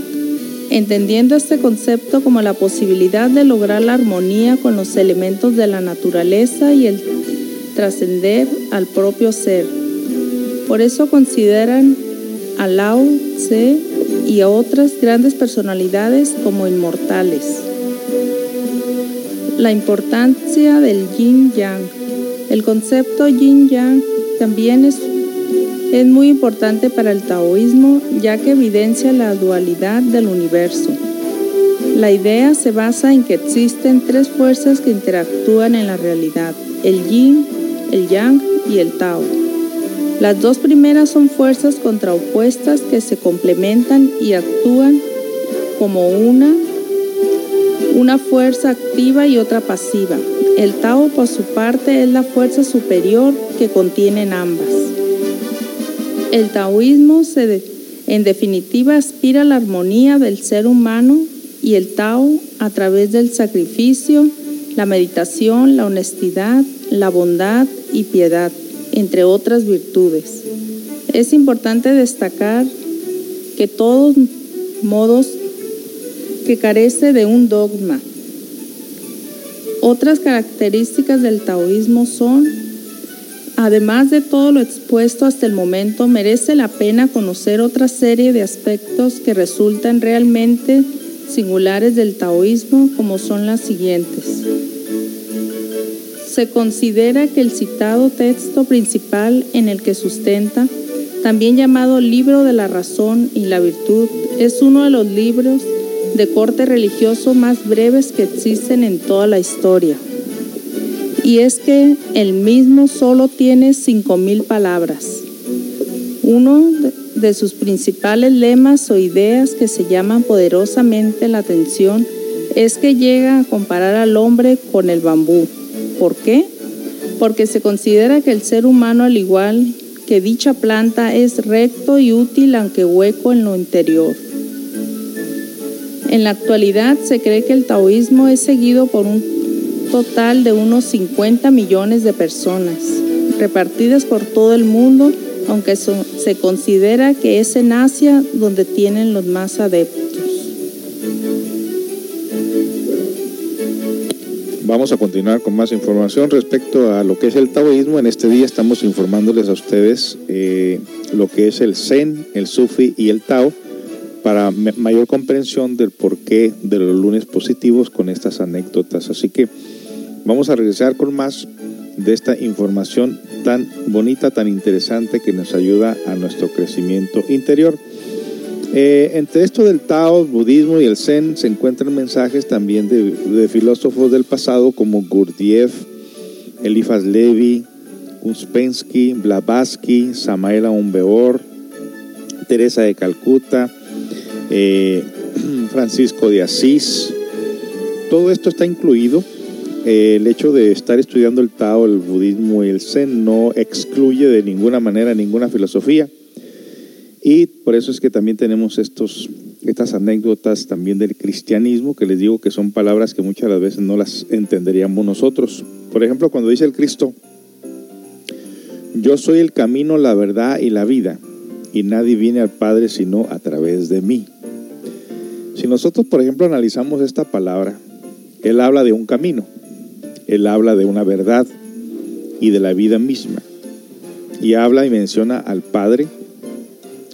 entendiendo este concepto como la posibilidad de lograr la armonía con los elementos de la naturaleza y el trascender al propio ser. Por eso consideran a Lao Tse y a otras grandes personalidades como inmortales. La importancia del yin yang. El concepto yin yang también es, es muy importante para el taoísmo ya que evidencia la dualidad del universo. La idea se basa en que existen tres fuerzas que interactúan en la realidad, el yin, el yang y el tao. Las dos primeras son fuerzas contraopuestas que se complementan y actúan como una, una fuerza activa y otra pasiva. El Tao, por su parte, es la fuerza superior que contienen ambas. El taoísmo, se en definitiva, aspira a la armonía del ser humano y el Tao, a través del sacrificio, la meditación, la honestidad, la bondad y piedad, entre otras virtudes. Es importante destacar que todos modos que carece de un dogma. Otras características del taoísmo son, además de todo lo expuesto hasta el momento, merece la pena conocer otra serie de aspectos que resultan realmente singulares del taoísmo, como son las siguientes. Se considera que el citado texto principal en el que sustenta, también llamado Libro de la Razón y la Virtud, es uno de los libros de corte religioso más breves que existen en toda la historia. Y es que el mismo solo tiene 5.000 palabras. Uno de- sus principales lemas o ideas que se llaman poderosamente la atención es que llega a comparar al hombre con el bambú. ¿Por qué? Porque se considera que el ser humano, al igual que dicha planta, es recto y útil aunque hueco en lo interior. En la actualidad se cree que el taoísmo es seguido por un total de unos 50 millones de personas, repartidas por todo el mundo, aunque se considera que es en Asia donde tienen los más adeptos.
Vamos a continuar con más información respecto a lo que es el taoísmo. En este día estamos informándoles a ustedes eh, lo que es el Zen, el Sufi y el Tao para mayor comprensión del porqué de los lunes positivos con estas anécdotas. Así que vamos a regresar con más de esta información tan bonita, tan interesante que nos ayuda a nuestro crecimiento interior. Eh, entre esto del Tao, budismo y el Zen se encuentran mensajes también de, filósofos del pasado como Gurdjieff, Eliphas Levi, Uspensky, Blavatsky, Samael Aun Weor, Teresa de Calcuta, eh, Francisco de Asís. Todo esto está incluido. Eh, el hecho de estar estudiando el Tao, el budismo y el Zen no excluye de ninguna manera ninguna filosofía. Y por eso es que también tenemos estos, estas anécdotas también del cristianismo, que les digo que son palabras que muchas de las veces no las entenderíamos nosotros. Por ejemplo, cuando dice el Cristo, yo soy el camino, la verdad y la vida, y nadie viene al Padre sino a través de mí. Si nosotros, por ejemplo, analizamos esta palabra, Él habla de un camino, Él habla de una verdad y de la vida misma. Y habla y menciona al Padre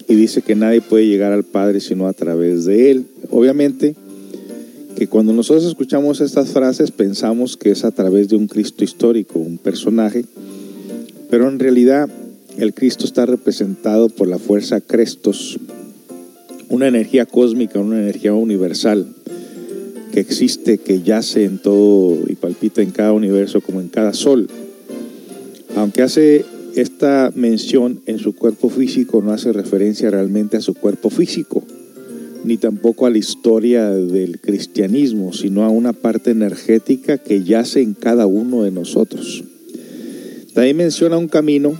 y dice que nadie puede llegar al Padre sino a través de Él. Obviamente que cuando nosotros escuchamos estas frases pensamos que es a través de un Cristo histórico, un personaje, pero en realidad el Cristo está representado por la fuerza Crestos, una energía cósmica, una energía universal que existe, que yace en todo y palpita en cada universo como en cada sol. Aunque hace esta mención en su cuerpo físico, no hace referencia realmente a su cuerpo físico, ni tampoco a la historia del cristianismo, sino a una parte energética que yace en cada uno de nosotros. También menciona un camino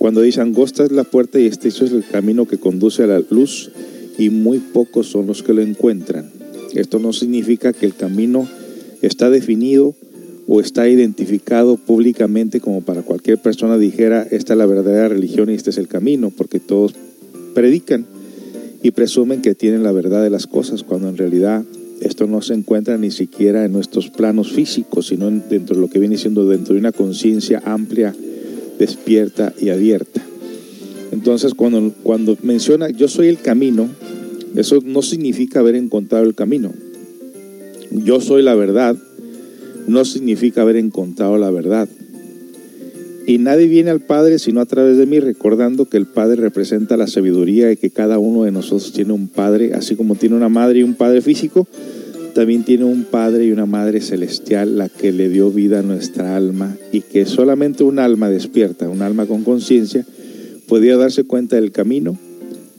cuando dice angosta es la puerta y este es el camino que conduce a la luz y muy pocos son los que lo encuentran. Esto no significa que el camino está definido o está identificado públicamente como para cualquier persona dijera esta es la verdadera religión y este es el camino, porque todos predican y presumen que tienen la verdad de las cosas, cuando en realidad esto no se encuentra ni siquiera en nuestros planos físicos, sino en- dentro de lo que viene siendo dentro de una conciencia amplia, despierta y abierta. Entonces, cuando, cuando menciona yo soy el camino, eso no significa haber encontrado el camino. yo soy la verdad, no significa haber encontrado la verdad. Y nadie viene al Padre sino a través de mí, recordando que el Padre representa la sabiduría y que cada uno de nosotros tiene un Padre, así como tiene una madre y un Padre físico, también tiene un Padre y una Madre celestial, la que le dio vida a nuestra alma y que solamente un alma despierta, un alma con conciencia, podía darse cuenta del camino,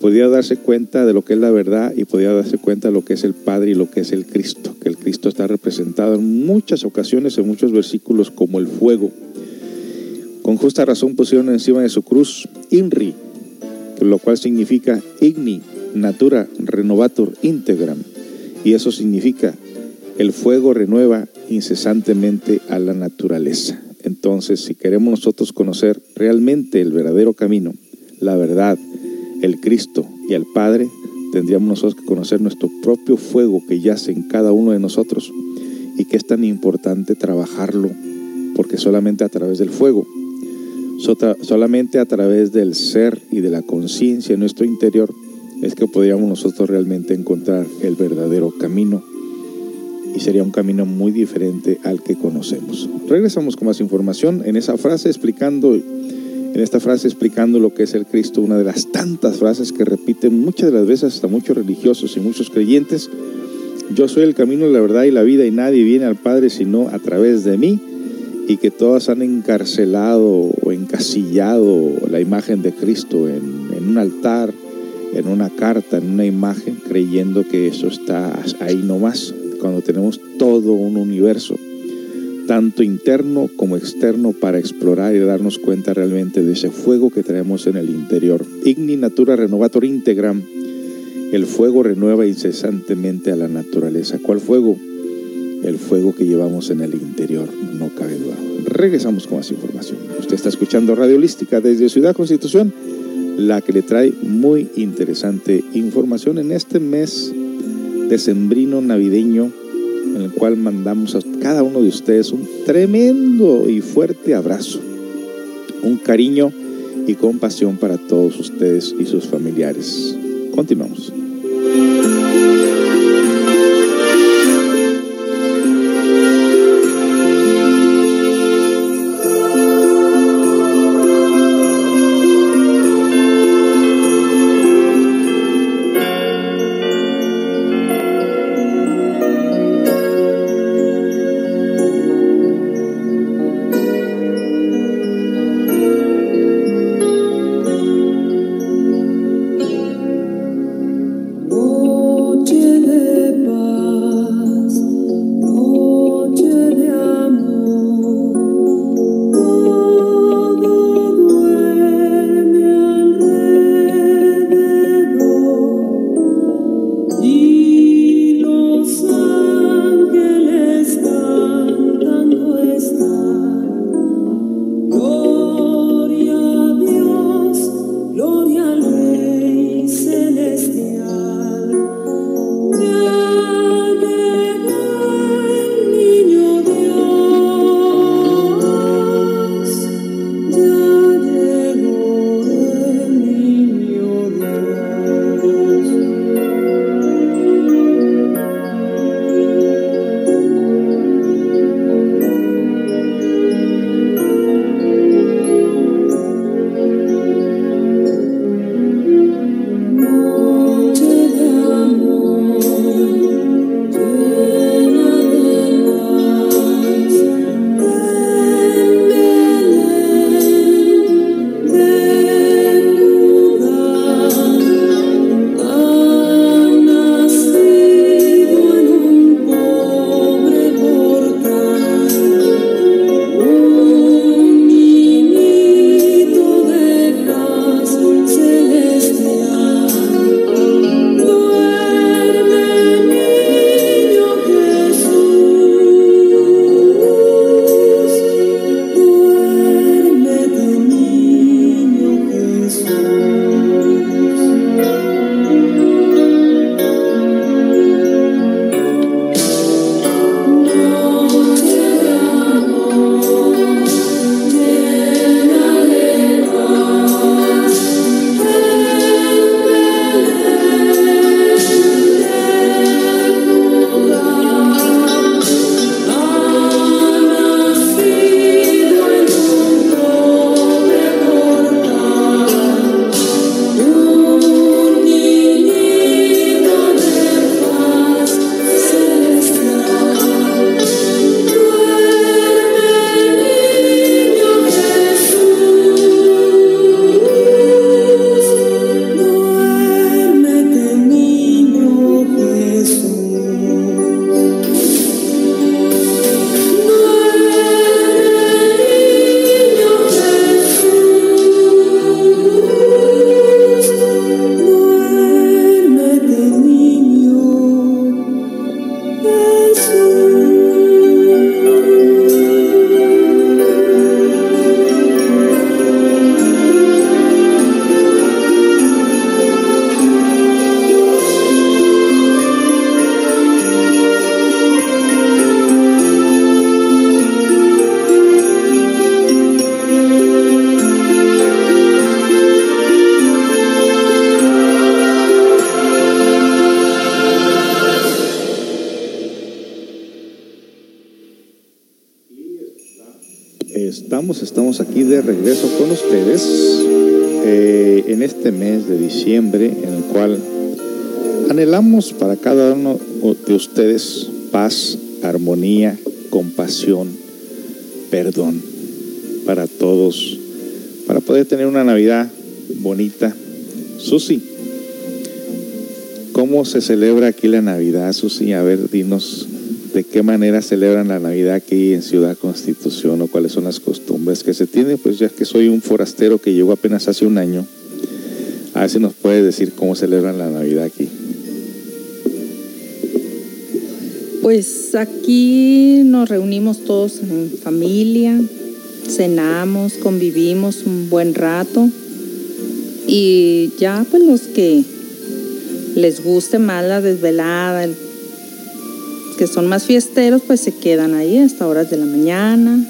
podía darse cuenta de lo que es la verdad y podía darse cuenta de lo que es el Padre y lo que es el Cristo, que el Cristo está representado en muchas ocasiones, en muchos versículos, como el fuego. Con justa razón pusieron encima de su cruz INRI, lo cual significa Igni, Natura Renovator Integram. Y eso significa el fuego renueva incesantemente a la naturaleza. Entonces, si queremos nosotros conocer realmente el verdadero camino, la verdad, el Cristo y el Padre, tendríamos nosotros que conocer nuestro propio fuego que yace en cada uno de nosotros y que es tan importante trabajarlo, porque solamente a través del fuego, solamente a través del ser y de la conciencia en nuestro interior, es que podríamos nosotros realmente encontrar el verdadero camino y sería un camino muy diferente al que conocemos. Regresamos con más información en esa frase explicando en esta frase explicando lo que es el Cristo, una de las tantas frases que repiten muchas de las veces hasta muchos religiosos y muchos creyentes. Yo soy el camino, la verdad y la vida y nadie viene al Padre sino a través de mí y que todas han encarcelado o encasillado la imagen de Cristo en, en un altar, en una carta, en una imagen, creyendo que eso está ahí nomás, cuando tenemos todo un universo, tanto interno como externo, para explorar y darnos cuenta realmente de ese fuego que traemos en el interior. Igni Natura Renovator Integram, el fuego renueva incesantemente a la naturaleza. ¿Cuál fuego? El fuego que llevamos en el interior, no cabe duda. Regresamos con más información. Usted está escuchando Radio Holística desde Ciudad Constitución la que le trae muy interesante información en este mes decembrino navideño en el cual mandamos a cada uno de ustedes un tremendo y fuerte abrazo, un cariño y compasión para todos ustedes y sus familiares. Continuamos. Eh, en este mes de diciembre en el cual anhelamos para cada uno de ustedes paz, armonía, compasión, perdón para todos, para poder tener una Navidad bonita. Susi, ¿cómo se celebra aquí la Navidad, Susi? A ver, dinos de qué manera celebran la Navidad aquí en Ciudad Constitución o cuáles son las costumbres que se tienen, pues ya que soy un forastero que llegó apenas hace un año, a ver si nos puede decir cómo celebran la Navidad aquí.
Pues aquí nos reunimos todos en familia, cenamos, convivimos un buen rato y ya pues los que les guste más la desvelada, el- que son más fiesteros, pues se quedan ahí hasta horas de la mañana.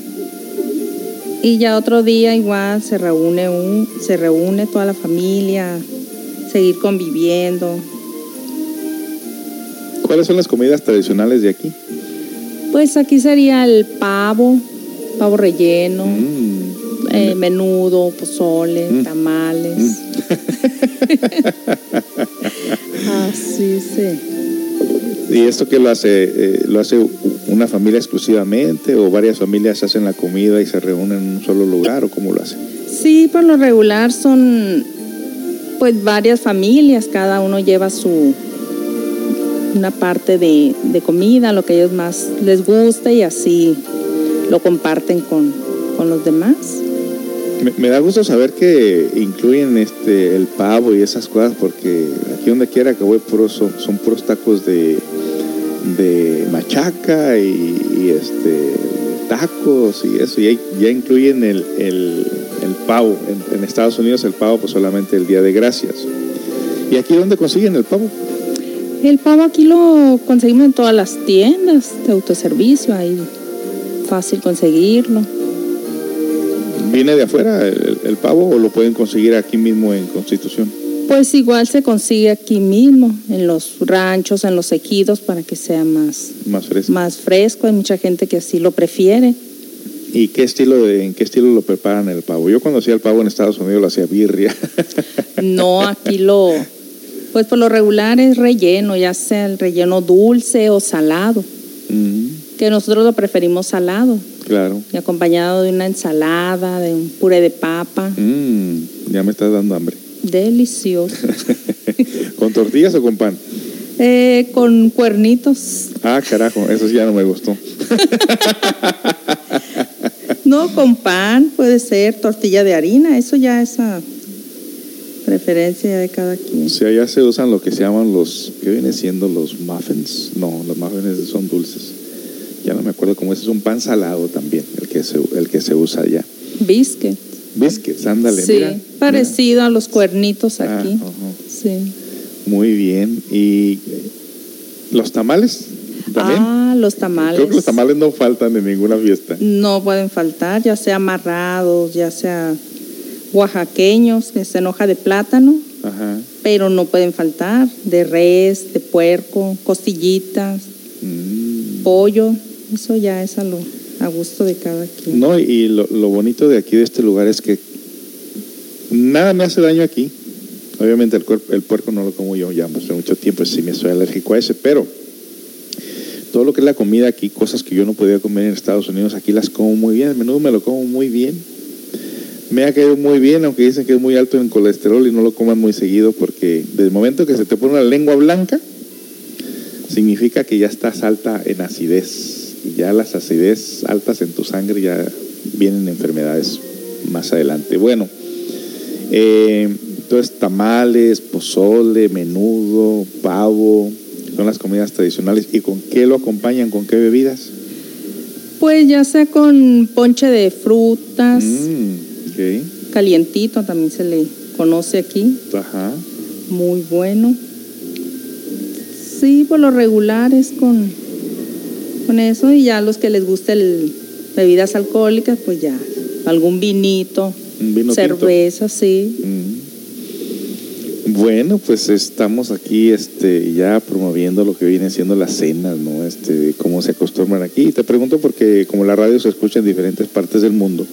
Y ya otro día igual se reúne un, se reúne toda la familia, seguir conviviendo.
¿Cuáles son las comidas tradicionales de aquí?
Pues aquí sería el pavo, pavo relleno,
Mm.
eh, menudo, pozole,
Mm.
tamales. Así sí.
¿Y esto qué lo hace? Eh, ¿Lo hace una familia exclusivamente o varias familias hacen la comida y se reúnen en un solo lugar o cómo lo hacen?
Sí, por lo regular son pues varias familias, cada uno lleva su una parte de, de comida, lo que a ellos más les guste y así lo comparten con, con los demás.
Me, da gusto saber que incluyen este el pavo y esas cosas porque aquí donde quiera que voy puros son, puros tacos de, de machaca y, este tacos y eso. Y ya incluyen el, el, el pavo. En, en Estados Unidos el pavo pues solamente el día de gracias. Y aquí dónde consiguen el pavo
El pavo aquí lo conseguimos en todas las tiendas de autoservicio, ahí fácil conseguirlo.
Viene de afuera el, el pavo o lo pueden conseguir aquí mismo en Constitución
Pues igual se consigue aquí mismo, en los ranchos, en los ejidos, para que sea más,
más fresco
más fresco. Hay mucha gente que así lo prefiere.
¿Y qué estilo de, en qué estilo lo preparan el pavo? Yo cuando hacía el pavo en Estados Unidos lo hacía birria.
No, aquí lo, pues por lo regular es relleno, ya sea el relleno dulce o salado,
Mm,
que nosotros lo preferimos salado
claro.
y acompañado de una ensalada, de un puré de papa,
Mm, ya me estás dando hambre.
delicioso,
¿Con tortillas o con pan?
Eh, con cuernitos,
Ah, carajo, eso ya no me gustó.
no con pan, puede ser tortilla de harina, eso ya es a preferencia de cada quien.
O sea, ya se usan lo que se llaman los, ¿qué viene siendo los muffins? No, los muffins son dulces. Ya no me acuerdo cómo es, es un pan salado también, el que se, el que se usa allá.
Biscuit.
Biscuits, ándale,
sí,
mira.
parecido a los cuernitos aquí.
Ah, ajá.
Sí.
Muy bien. ¿Y los tamales? ¿También?
Ah, los tamales.
Creo que los tamales no faltan en ninguna fiesta.
No pueden faltar, ya sea amarrados, ya sea oaxaqueños, que es en hoja de plátano,
Ajá.
pero no pueden faltar, de res, de puerco, costillitas,
Mm.
pollo, eso ya es a, lo, a gusto de cada quien.
No, y lo, lo bonito de aquí, de este lugar, es que nada me hace daño aquí. Obviamente el, cuerpo, el puerco no lo como yo ya hace mucho tiempo, sí me soy alérgico a ese, pero todo lo que es la comida aquí, cosas que yo no podía comer en Estados Unidos, aquí las como muy bien, a menudo me lo como muy bien. Me ha caído muy bien, aunque dicen que es muy alto en colesterol y no lo coman muy seguido, porque desde el momento que se te pone una lengua blanca, significa que ya estás alta en acidez. Y ya las acidez altas en tu sangre ya vienen enfermedades más adelante. Bueno, eh, entonces tamales, pozole, menudo, pavo, son las comidas tradicionales. ¿Y con qué lo acompañan? ¿Con qué bebidas?
Pues ya sea con ponche de frutas,
Mm, ok,
calientito también se le conoce aquí,
ajá.
muy bueno. Sí, por lo regular es con, con eso y ya los que les guste el, bebidas alcohólicas, pues ya algún vinito,
vino tinto.
cerveza, sí.
Mm. Bueno, pues estamos aquí este, ya promoviendo lo que viene siendo las cenas, ¿no? Este, cómo se acostumbran aquí. Y te pregunto porque como la radio se escucha en diferentes partes del mundo,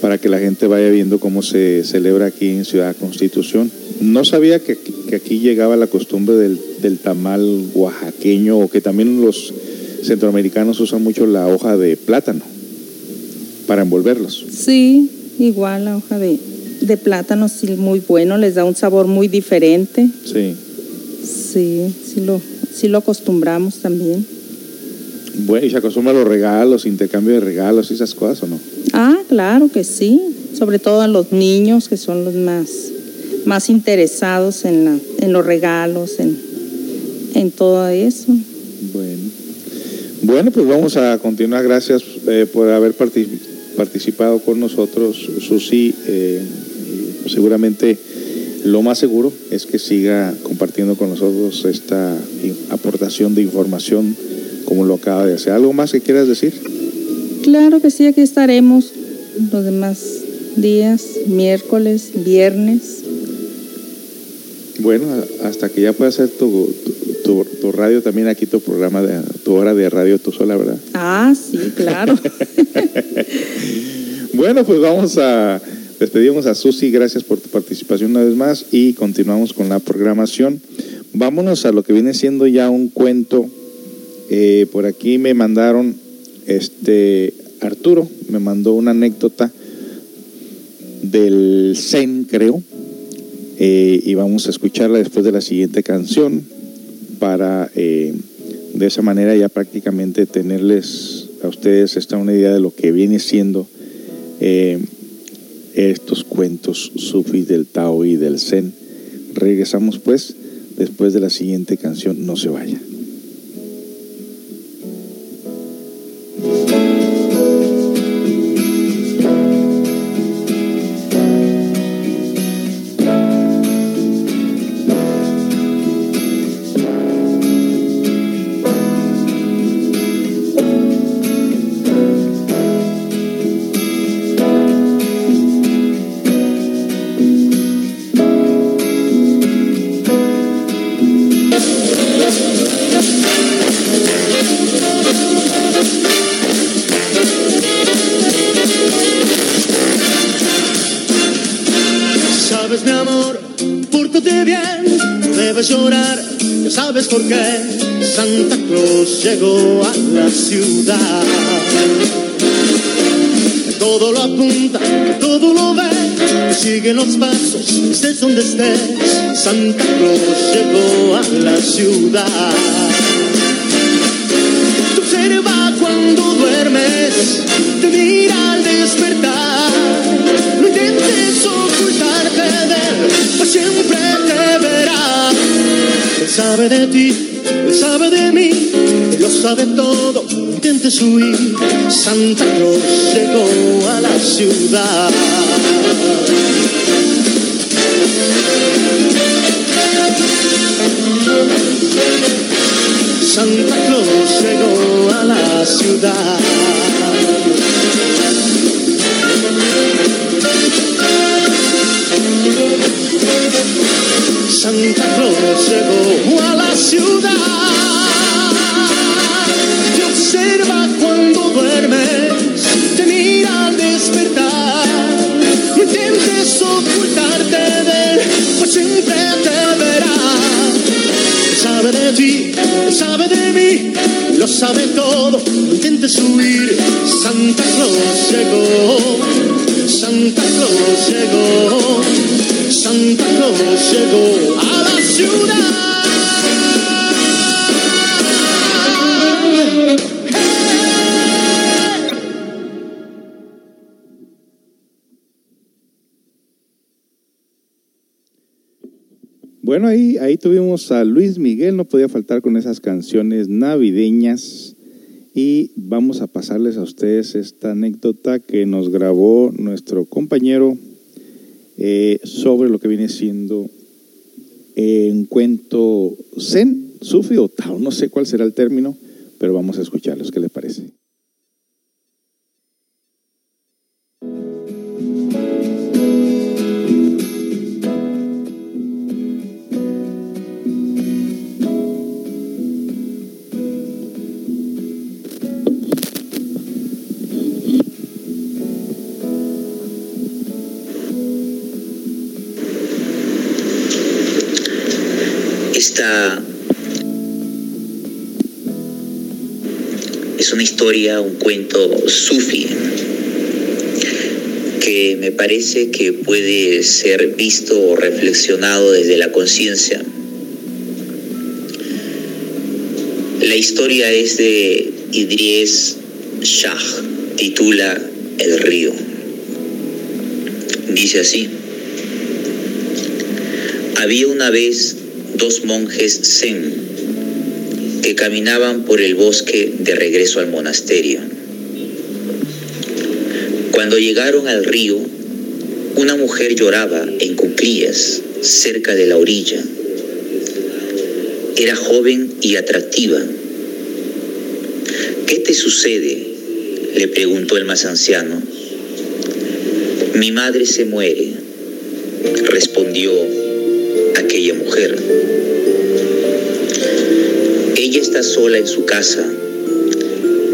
para que la gente vaya viendo cómo se celebra aquí en Ciudad Constitución. No sabía que, que aquí llegaba la costumbre del, del tamal oaxaqueño o que también los centroamericanos usan mucho la hoja de plátano para envolverlos.
Sí, igual la hoja de, de plátano, sí, muy bueno, les da un sabor muy diferente.
Sí.
Sí, sí lo, sí lo acostumbramos también.
Bueno, ¿y se acostumbra a los regalos, intercambio de regalos y esas cosas o no?
Ah, claro que sí, sobre todo a los niños que son los más, más interesados en, la, en los regalos, en, en todo eso.
Bueno. Bueno, pues vamos a continuar. Gracias eh, por haber partic- participado con nosotros, Susi. Eh, seguramente lo más seguro es que siga compartiendo con nosotros esta aportación de información como lo acaba de hacer. ¿Algo más que quieras decir?
Claro que sí, aquí estaremos los demás días, miércoles, viernes.
Bueno, hasta que ya puedas hacer tu, tu, tu- tu radio también aquí, tu programa, de, tu hora de radio tú sola, ¿verdad?
Ah, sí, claro.
Bueno, pues vamos a despedimos a Susi, gracias por tu participación una vez más y continuamos con la programación. Vámonos a lo que viene siendo ya un cuento. Eh, por aquí me mandaron, este Arturo me mandó una anécdota del Zen, creo, Eh, y vamos a escucharla después de la siguiente canción para eh, de esa manera ya prácticamente tenerles a ustedes esta una idea de lo que viene siendo eh, estos cuentos sufis del Tao y del Zen. Regresamos pues después de la siguiente canción, no se vaya.
Llegó a la ciudad. Todo lo apunta, todo lo ve, sigue los pasos, estés donde estés. Santa Claus llegó a la ciudad. Te observa cuando duermes, te mira al despertar. Ocultarte de él, pues siempre te verá. Él sabe de ti, él sabe de mí, él lo sabe todo. Intentes huir, Santa Claus llegó a la ciudad. Santa Claus llegó a la ciudad. Santa Claus llegó a la ciudad. Te observa cuando duermes, te mira al despertar. No intentes ocultarte de él, pues siempre te verá. Sabe de ti, sabe de mí, lo sabe todo, no intentes huir. Santa Claus llegó, Santa Claus llegó, Santa llegó a la ciudad.
Bueno, ahí, ahí tuvimos a Luis Miguel, no podía faltar con esas canciones navideñas. Y vamos a pasarles a ustedes esta anécdota que nos grabó nuestro compañero eh, sobre lo que viene siendo un cuento zen, sufi o tao, no sé cuál será el término, pero vamos a escucharlos, ¿qué le parece?
Historia, un cuento sufi que me parece que puede ser visto o reflexionado desde la conciencia. La historia es de Idries Shah, titula El río. Dice así. Había una vez dos monjes zen caminaban por el bosque de regreso al monasterio. Cuando llegaron al río, una mujer lloraba en cuclillas cerca de la orilla. Era joven y atractiva. ¿Qué te sucede? le preguntó el más anciano. Mi madre se muere, respondió aquella mujer. Está sola en su casa,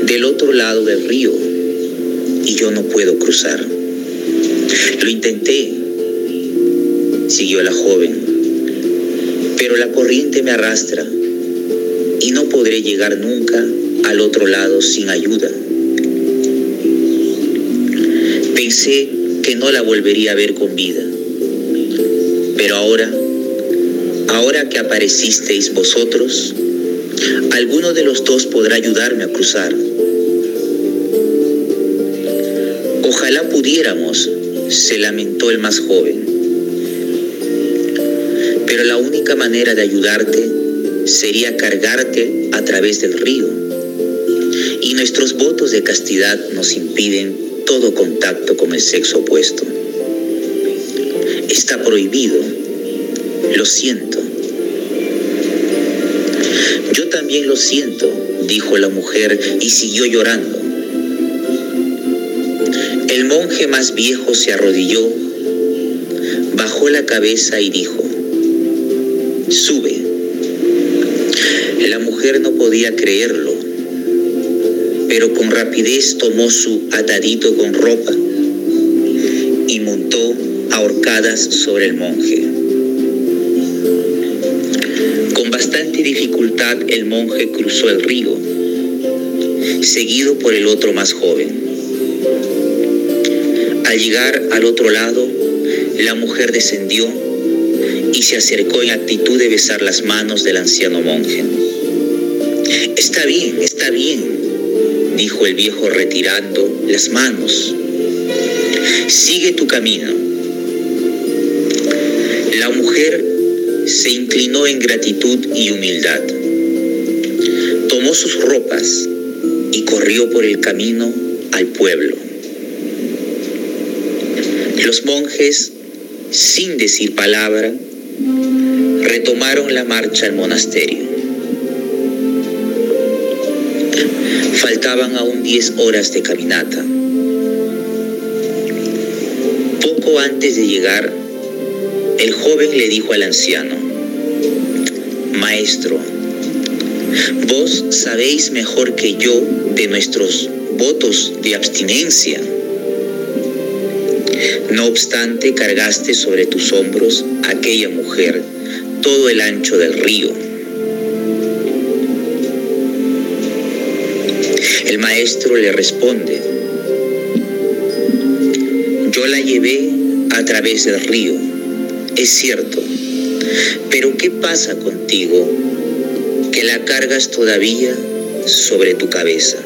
del otro lado del río, y yo no puedo cruzar. Lo intenté, siguió la joven, pero la corriente me arrastra y no podré llegar nunca al otro lado sin ayuda. Pensé que no la volvería a ver con vida, pero ahora, ahora que aparecisteis vosotros, alguno de los dos podrá ayudarme a cruzar. Ojalá pudiéramos, se lamentó el más joven. Pero la única manera de ayudarte sería cargarte a través del río. Y nuestros votos de castidad nos impiden todo contacto con el sexo opuesto. Está prohibido. Lo siento. Lo siento, dijo la mujer y siguió llorando. El monje más viejo se arrodilló, bajó la cabeza y dijo, sube. La mujer no podía creerlo, pero con rapidez tomó su atadito con ropa y montó ahorcadas sobre el monje. El monje cruzó el río, seguido por el otro más joven. Al llegar al otro lado, la mujer descendió y se acercó en actitud de besar las manos del anciano monje. Está bien, está bien, dijo el viejo retirando las manos. Sigue tu camino. La mujer se inclinó en gratitud y humildad. Tomó sus ropas y corrió por el camino al pueblo. Los monjes, sin decir palabra, retomaron la marcha al monasterio. Faltaban aún diez horas de caminata. Poco antes de llegar, el joven le dijo al anciano, Maestro, vos sabéis mejor que yo de nuestros votos de abstinencia. No obstante, cargaste sobre tus hombros a aquella mujer todo el ancho del río. El maestro le responde, yo la llevé a través del río, es cierto, pero ¿qué pasa contigo que la cargas todavía sobre tu cabeza?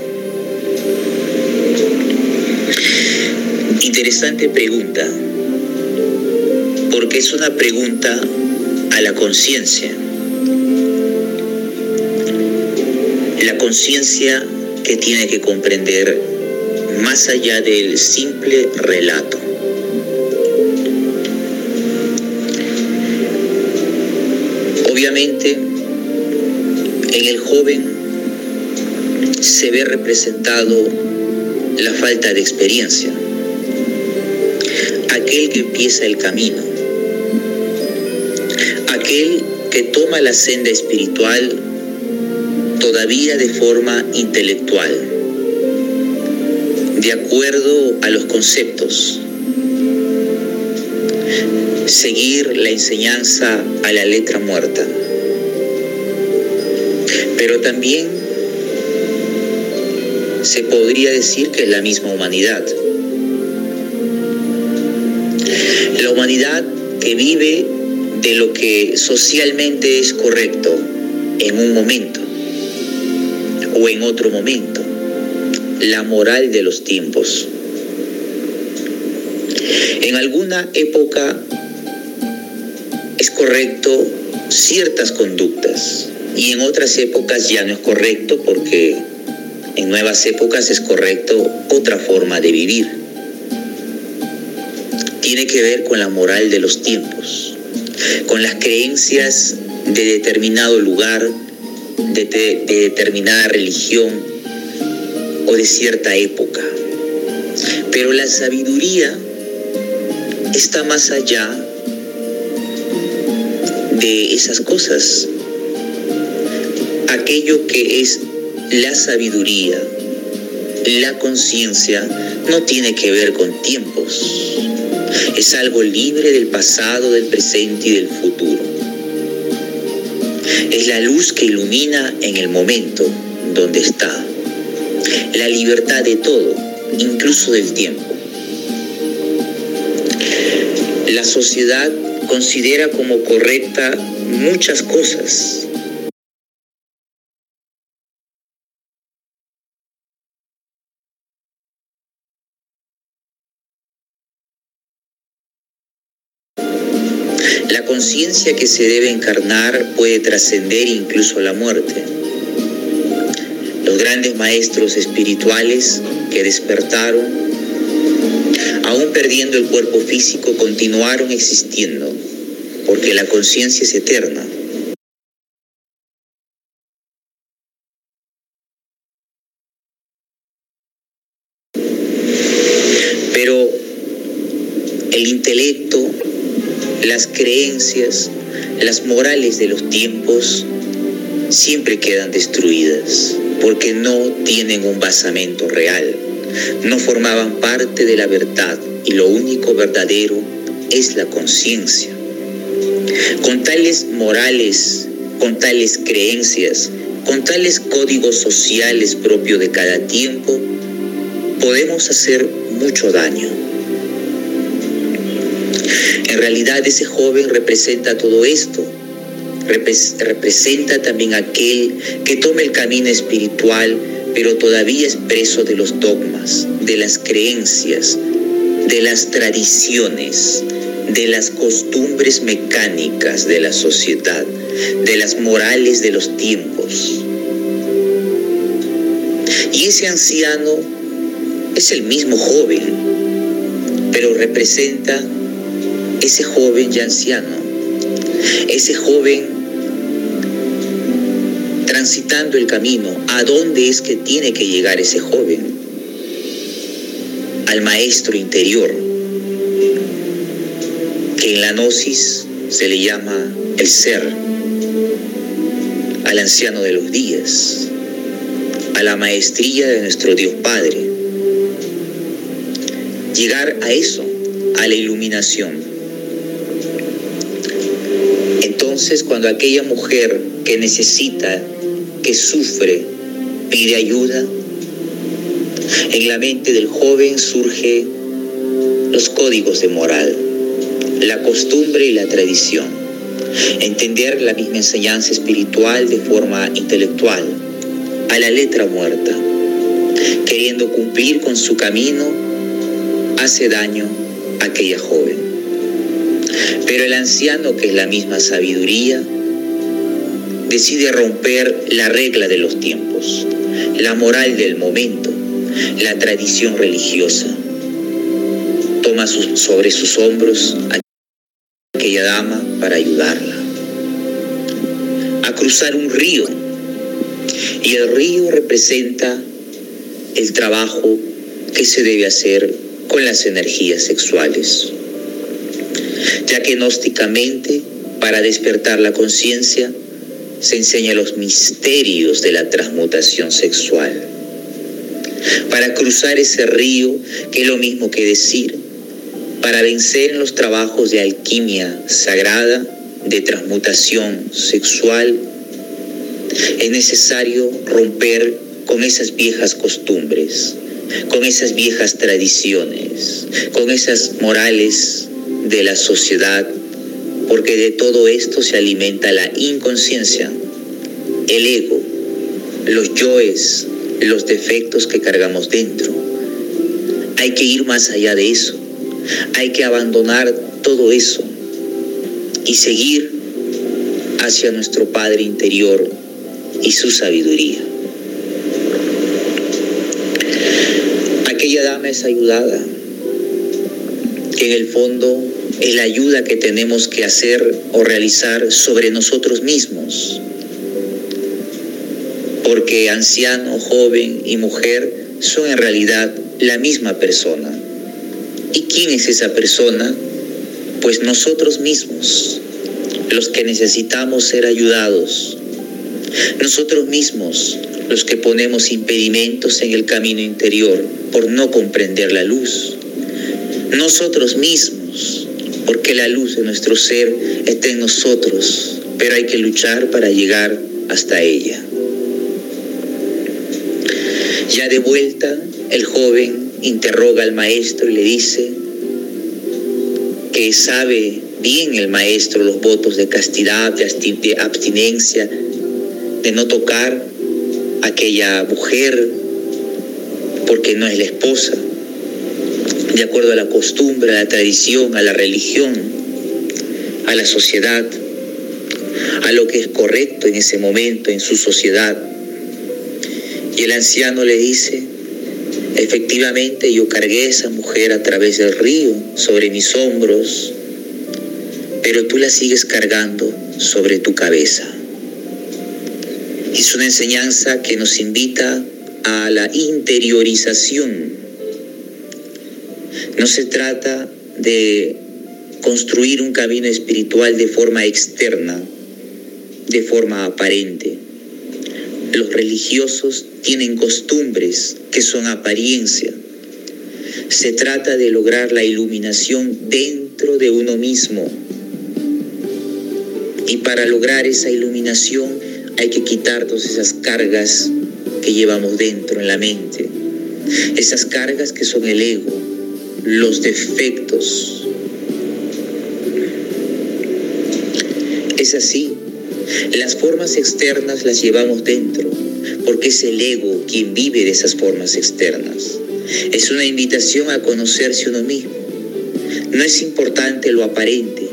Interesante pregunta, porque es una pregunta a la conciencia. La conciencia que tiene que comprender más allá del simple relato. El joven se ve representado la falta de experiencia. Aquel que empieza el camino, aquel que toma la senda espiritual todavía de forma intelectual, de acuerdo a los conceptos, seguir la enseñanza a la letra muerta. Pero también se podría decir que es la misma humanidad. La humanidad que vive de lo que socialmente es correcto en un momento o en otro momento. La moral de los tiempos. En alguna época es correcto ciertas conductas y en otras épocas ya no es correcto porque en nuevas épocas es correcto otra forma de vivir. Tiene que ver con la moral de los tiempos, con las creencias de determinado lugar, de, de- de determinada religión o de cierta época. Pero la sabiduría está más allá de esas cosas. Aquello que es la sabiduría, la conciencia, no tiene que ver con tiempos. Es algo libre del pasado, del presente y del futuro. Es la luz que ilumina en el momento donde está. La libertad de todo, incluso del tiempo. La sociedad considera como correcta muchas cosas. Conciencia que se debe encarnar puede trascender incluso la muerte. Los grandes maestros espirituales que despertaron, aún perdiendo el cuerpo físico, continuaron existiendo, porque la conciencia es eterna. Pero el intelecto, las creencias, las morales de los tiempos siempre quedan destruidas porque no tienen un basamento real, no formaban parte de la verdad y lo único verdadero es la conciencia. Con tales morales, con tales creencias, con tales códigos sociales propios de cada tiempo, podemos hacer mucho daño. En realidad ese joven representa todo esto. Repres- representa también aquel que toma el camino espiritual, pero todavía es preso de los dogmas, de las creencias, de las tradiciones, de las costumbres mecánicas de la sociedad, de las morales de los tiempos. Y ese anciano es el mismo joven, pero representa ese joven ya anciano, ese joven transitando el camino. ¿A dónde es que tiene que llegar ese joven? Al maestro interior, que en la gnosis se le llama el ser, al anciano de los días, a la maestría de nuestro Dios Padre. Llegar a eso, a la iluminación. Entonces, cuando aquella mujer que necesita, que sufre, pide ayuda, en la mente del joven surge los códigos de moral, la costumbre y la tradición. Entender la misma enseñanza espiritual de forma intelectual, a la letra muerta, queriendo cumplir con su camino, hace daño a aquella joven. Pero el anciano, que es la misma sabiduría, decide romper la regla de los tiempos, la moral del momento, la tradición religiosa. Toma sobre sus hombros a aquella dama para ayudarla a cruzar un río. Y el río representa el trabajo que se debe hacer con las energías sexuales ya que gnósticamente, para despertar la conciencia, se enseña los misterios de la transmutación sexual. Para cruzar ese río, que es lo mismo que decir, para vencer en los trabajos de alquimia sagrada, de transmutación sexual, Es necesario romper con esas viejas costumbres, con esas viejas tradiciones, con esas morales de la sociedad, porque de todo esto se alimenta la inconsciencia, el ego, los yoes, los defectos que cargamos dentro. Hay que ir más allá de eso, hay que abandonar todo eso y seguir hacia nuestro Padre interior y su sabiduría. Aquella dama es ayudada, que en el fondo es la ayuda que tenemos que hacer o realizar sobre nosotros mismos. Porque anciano, joven y mujer son en realidad la misma persona. ¿Y quién es esa persona? Pues nosotros mismos, los que necesitamos ser ayudados. Nosotros mismos, los que ponemos impedimentos en el camino interior por no comprender la luz. Nosotros mismos, porque la luz de nuestro ser está en nosotros, pero hay que luchar para llegar hasta ella. Ya de vuelta, el joven interroga al maestro y le dice que sabe bien el maestro los votos de castidad, de abstinencia, de no tocar a aquella mujer porque no es la esposa, de acuerdo a la costumbre, a la tradición, a la religión, a la sociedad, a lo que es correcto en ese momento en su sociedad. Y el anciano le dice, efectivamente yo cargué a esa mujer a través del río sobre mis hombros, pero tú la sigues cargando sobre tu cabeza. Es una enseñanza que nos invita a la interiorización. No se trata de construir un camino espiritual de forma externa, de forma aparente. Los religiosos tienen costumbres que son apariencia. Se trata de lograr la iluminación dentro de uno mismo. Y para lograr esa iluminación hay que quitarnos esas cargas que llevamos dentro en la mente. Esas cargas que son el ego, los defectos. Es así. Las formas externas las llevamos dentro, porque es el ego quien vive de esas formas externas. Es una invitación a conocerse uno mismo. No es importante lo aparente,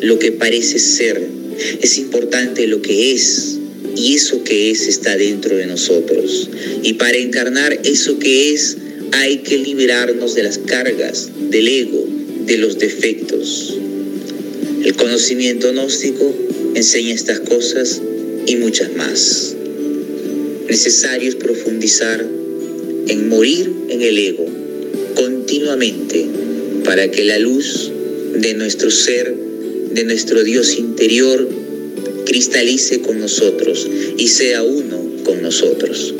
lo que parece ser, es importante lo que es, y eso que es está dentro de nosotros. Y para encarnar eso que es, hay que liberarnos de las cargas, del ego, de los defectos. El conocimiento gnóstico enseña estas cosas y muchas más. Necesario es profundizar en morir en el ego continuamente para que la luz de nuestro ser, de nuestro Dios interior, cristalice con nosotros y sea uno con nosotros.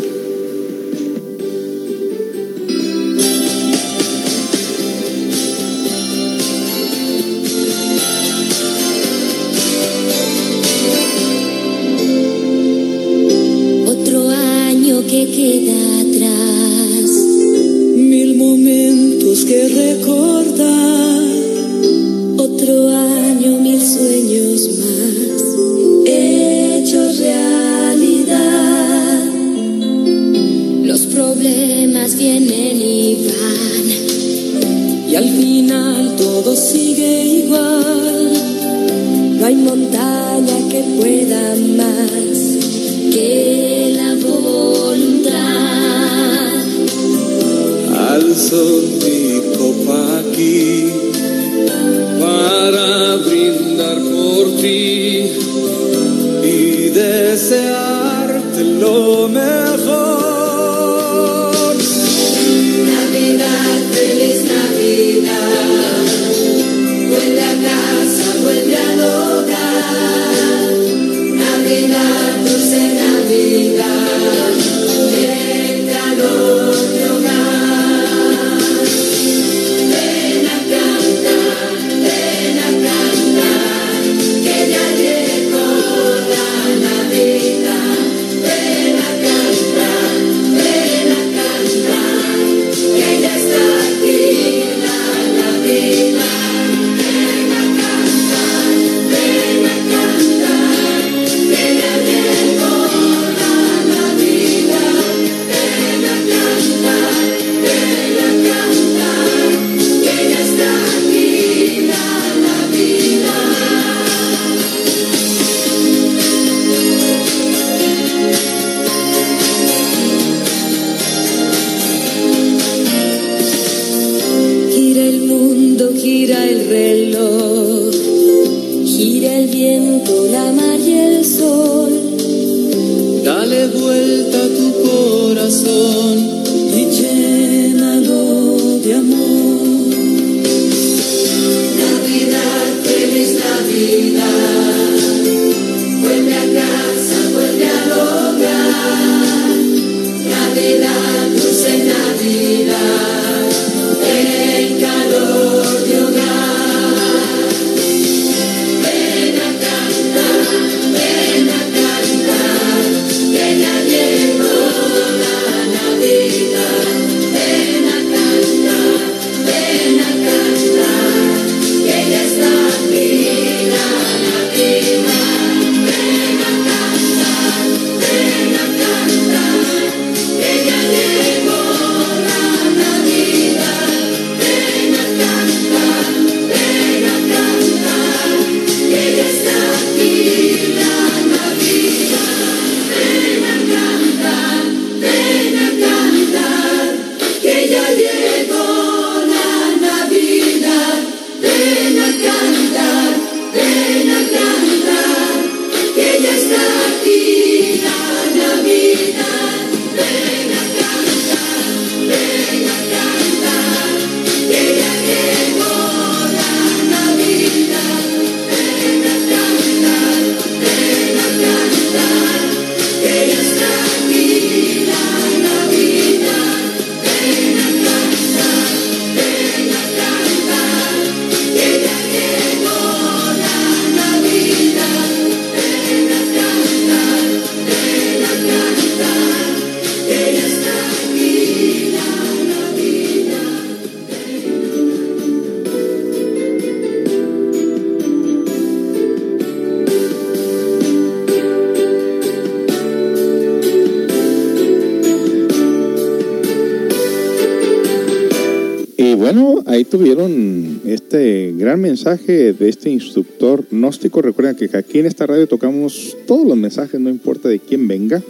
Ahí tuvieron este gran mensaje de este instructor gnóstico. Recuerden que aquí en esta radio tocamos todos los mensajes, no importa de quién venga.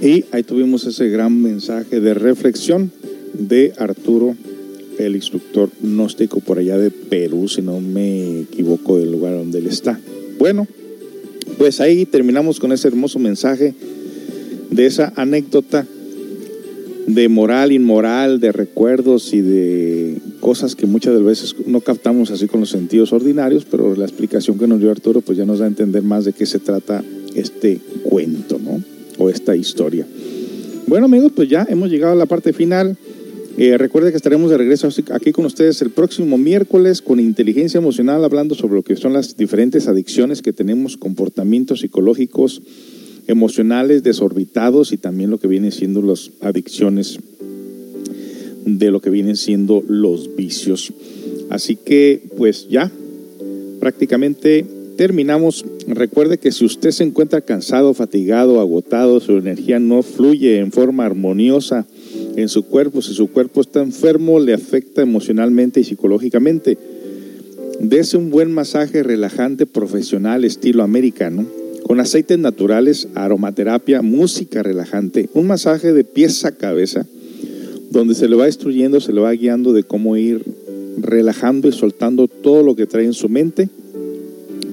Y ahí tuvimos ese gran mensaje de reflexión de Arturo, el instructor gnóstico por allá de Perú, si no me equivoco del lugar donde él está. Bueno, pues ahí terminamos con ese hermoso mensaje de esa anécdota de moral, inmoral, de recuerdos y de cosas que muchas de las veces no captamos así con los sentidos ordinarios, pero la explicación que nos dio Arturo pues ya nos da a entender más de qué se trata este cuento, ¿no? O esta historia. Bueno amigos, pues ya hemos llegado a la parte final. Eh, recuerde que estaremos de regreso aquí con ustedes el próximo miércoles con inteligencia emocional, hablando sobre lo que son las diferentes adicciones que tenemos, comportamientos psicológicos, emocionales desorbitados y también lo que vienen siendo las adicciones de lo que vienen siendo los vicios. Así que pues ya prácticamente terminamos. Recuerde que si usted se encuentra cansado, fatigado, agotado, su energía no fluye en forma armoniosa en su cuerpo, si su cuerpo está enfermo, le afecta emocionalmente y psicológicamente. Dese un buen masaje relajante profesional estilo americano con aceites naturales, aromaterapia, música relajante, un masaje de pies a cabeza donde se le va instruyendo, se le va guiando de cómo ir relajando y soltando todo lo que trae en su mente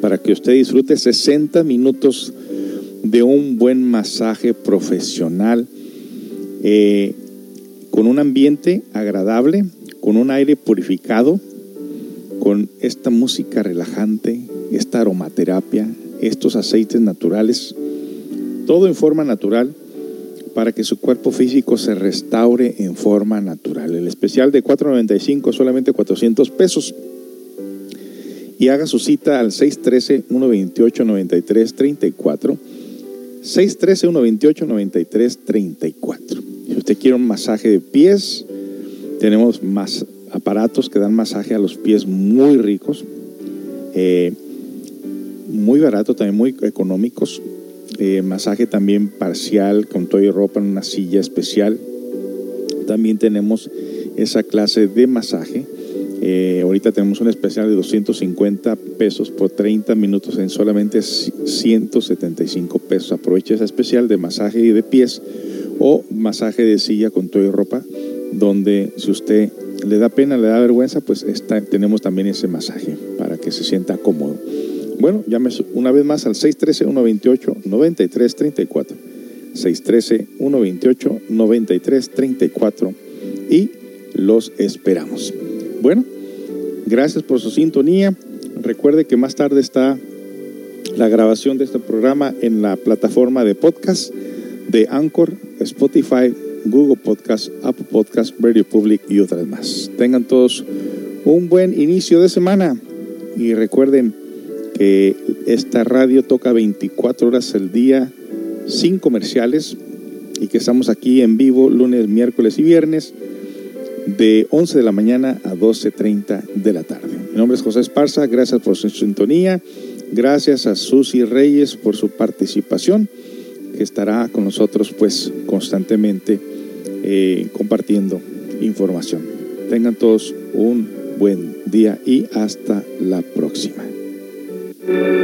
para que usted disfrute 60 minutos de un buen masaje profesional eh, con un ambiente agradable, con un aire purificado, con esta música relajante, esta aromaterapia, estos aceites naturales, todo en forma natural para que su cuerpo físico se restaure en forma natural. El especial de 4.95 solamente 400 pesos. Y haga su cita al 613-128-9334. 613-128-9334. Si usted quiere un masaje de pies, tenemos más aparatos que dan masaje a los pies muy ricos, eh, muy barato, también muy económicos. Masaje también parcial con todo y ropa en una silla especial. También tenemos esa clase de masaje. Eh, ahorita tenemos un especial de 250 pesos por 30 minutos en solamente 175 pesos. Aproveche esa especial de masaje de pies o masaje de silla con todo y ropa, donde si usted le da pena, le da vergüenza, pues tenemos también ese masaje para que se sienta cómodo. Bueno, llame una vez más al 613-128-9334. 613-128-9334 y los esperamos. Bueno, gracias por su sintonía. Recuerde que más tarde está la grabación de este programa en la plataforma de podcast de Anchor, Spotify, Google Podcast, Apple Podcast, Radio Public y otras más. Tengan todos un buen inicio de semana y recuerden que esta radio toca 24 horas al día sin comerciales y que estamos aquí en vivo lunes, miércoles y viernes de 11 de la mañana a 12.30 de la tarde. Mi nombre es José Esparza, gracias por su sintonía, gracias a Susi Reyes por su participación, que estará con nosotros pues constantemente eh, compartiendo información. Tengan todos un buen día y hasta la próxima.
El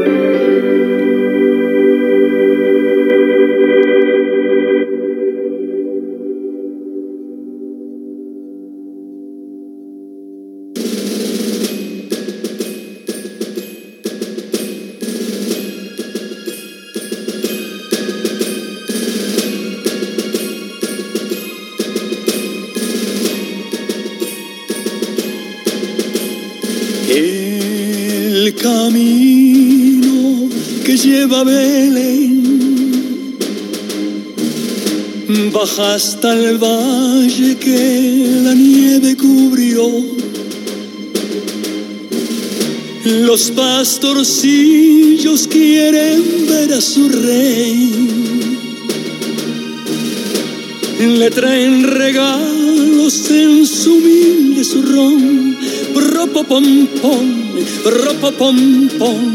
hasta el valle que la nieve cubrió. Los pastorcillos quieren ver a su rey. Le traen regalos en su humilde zurrón. Ropo pom pom, ropo pom pom.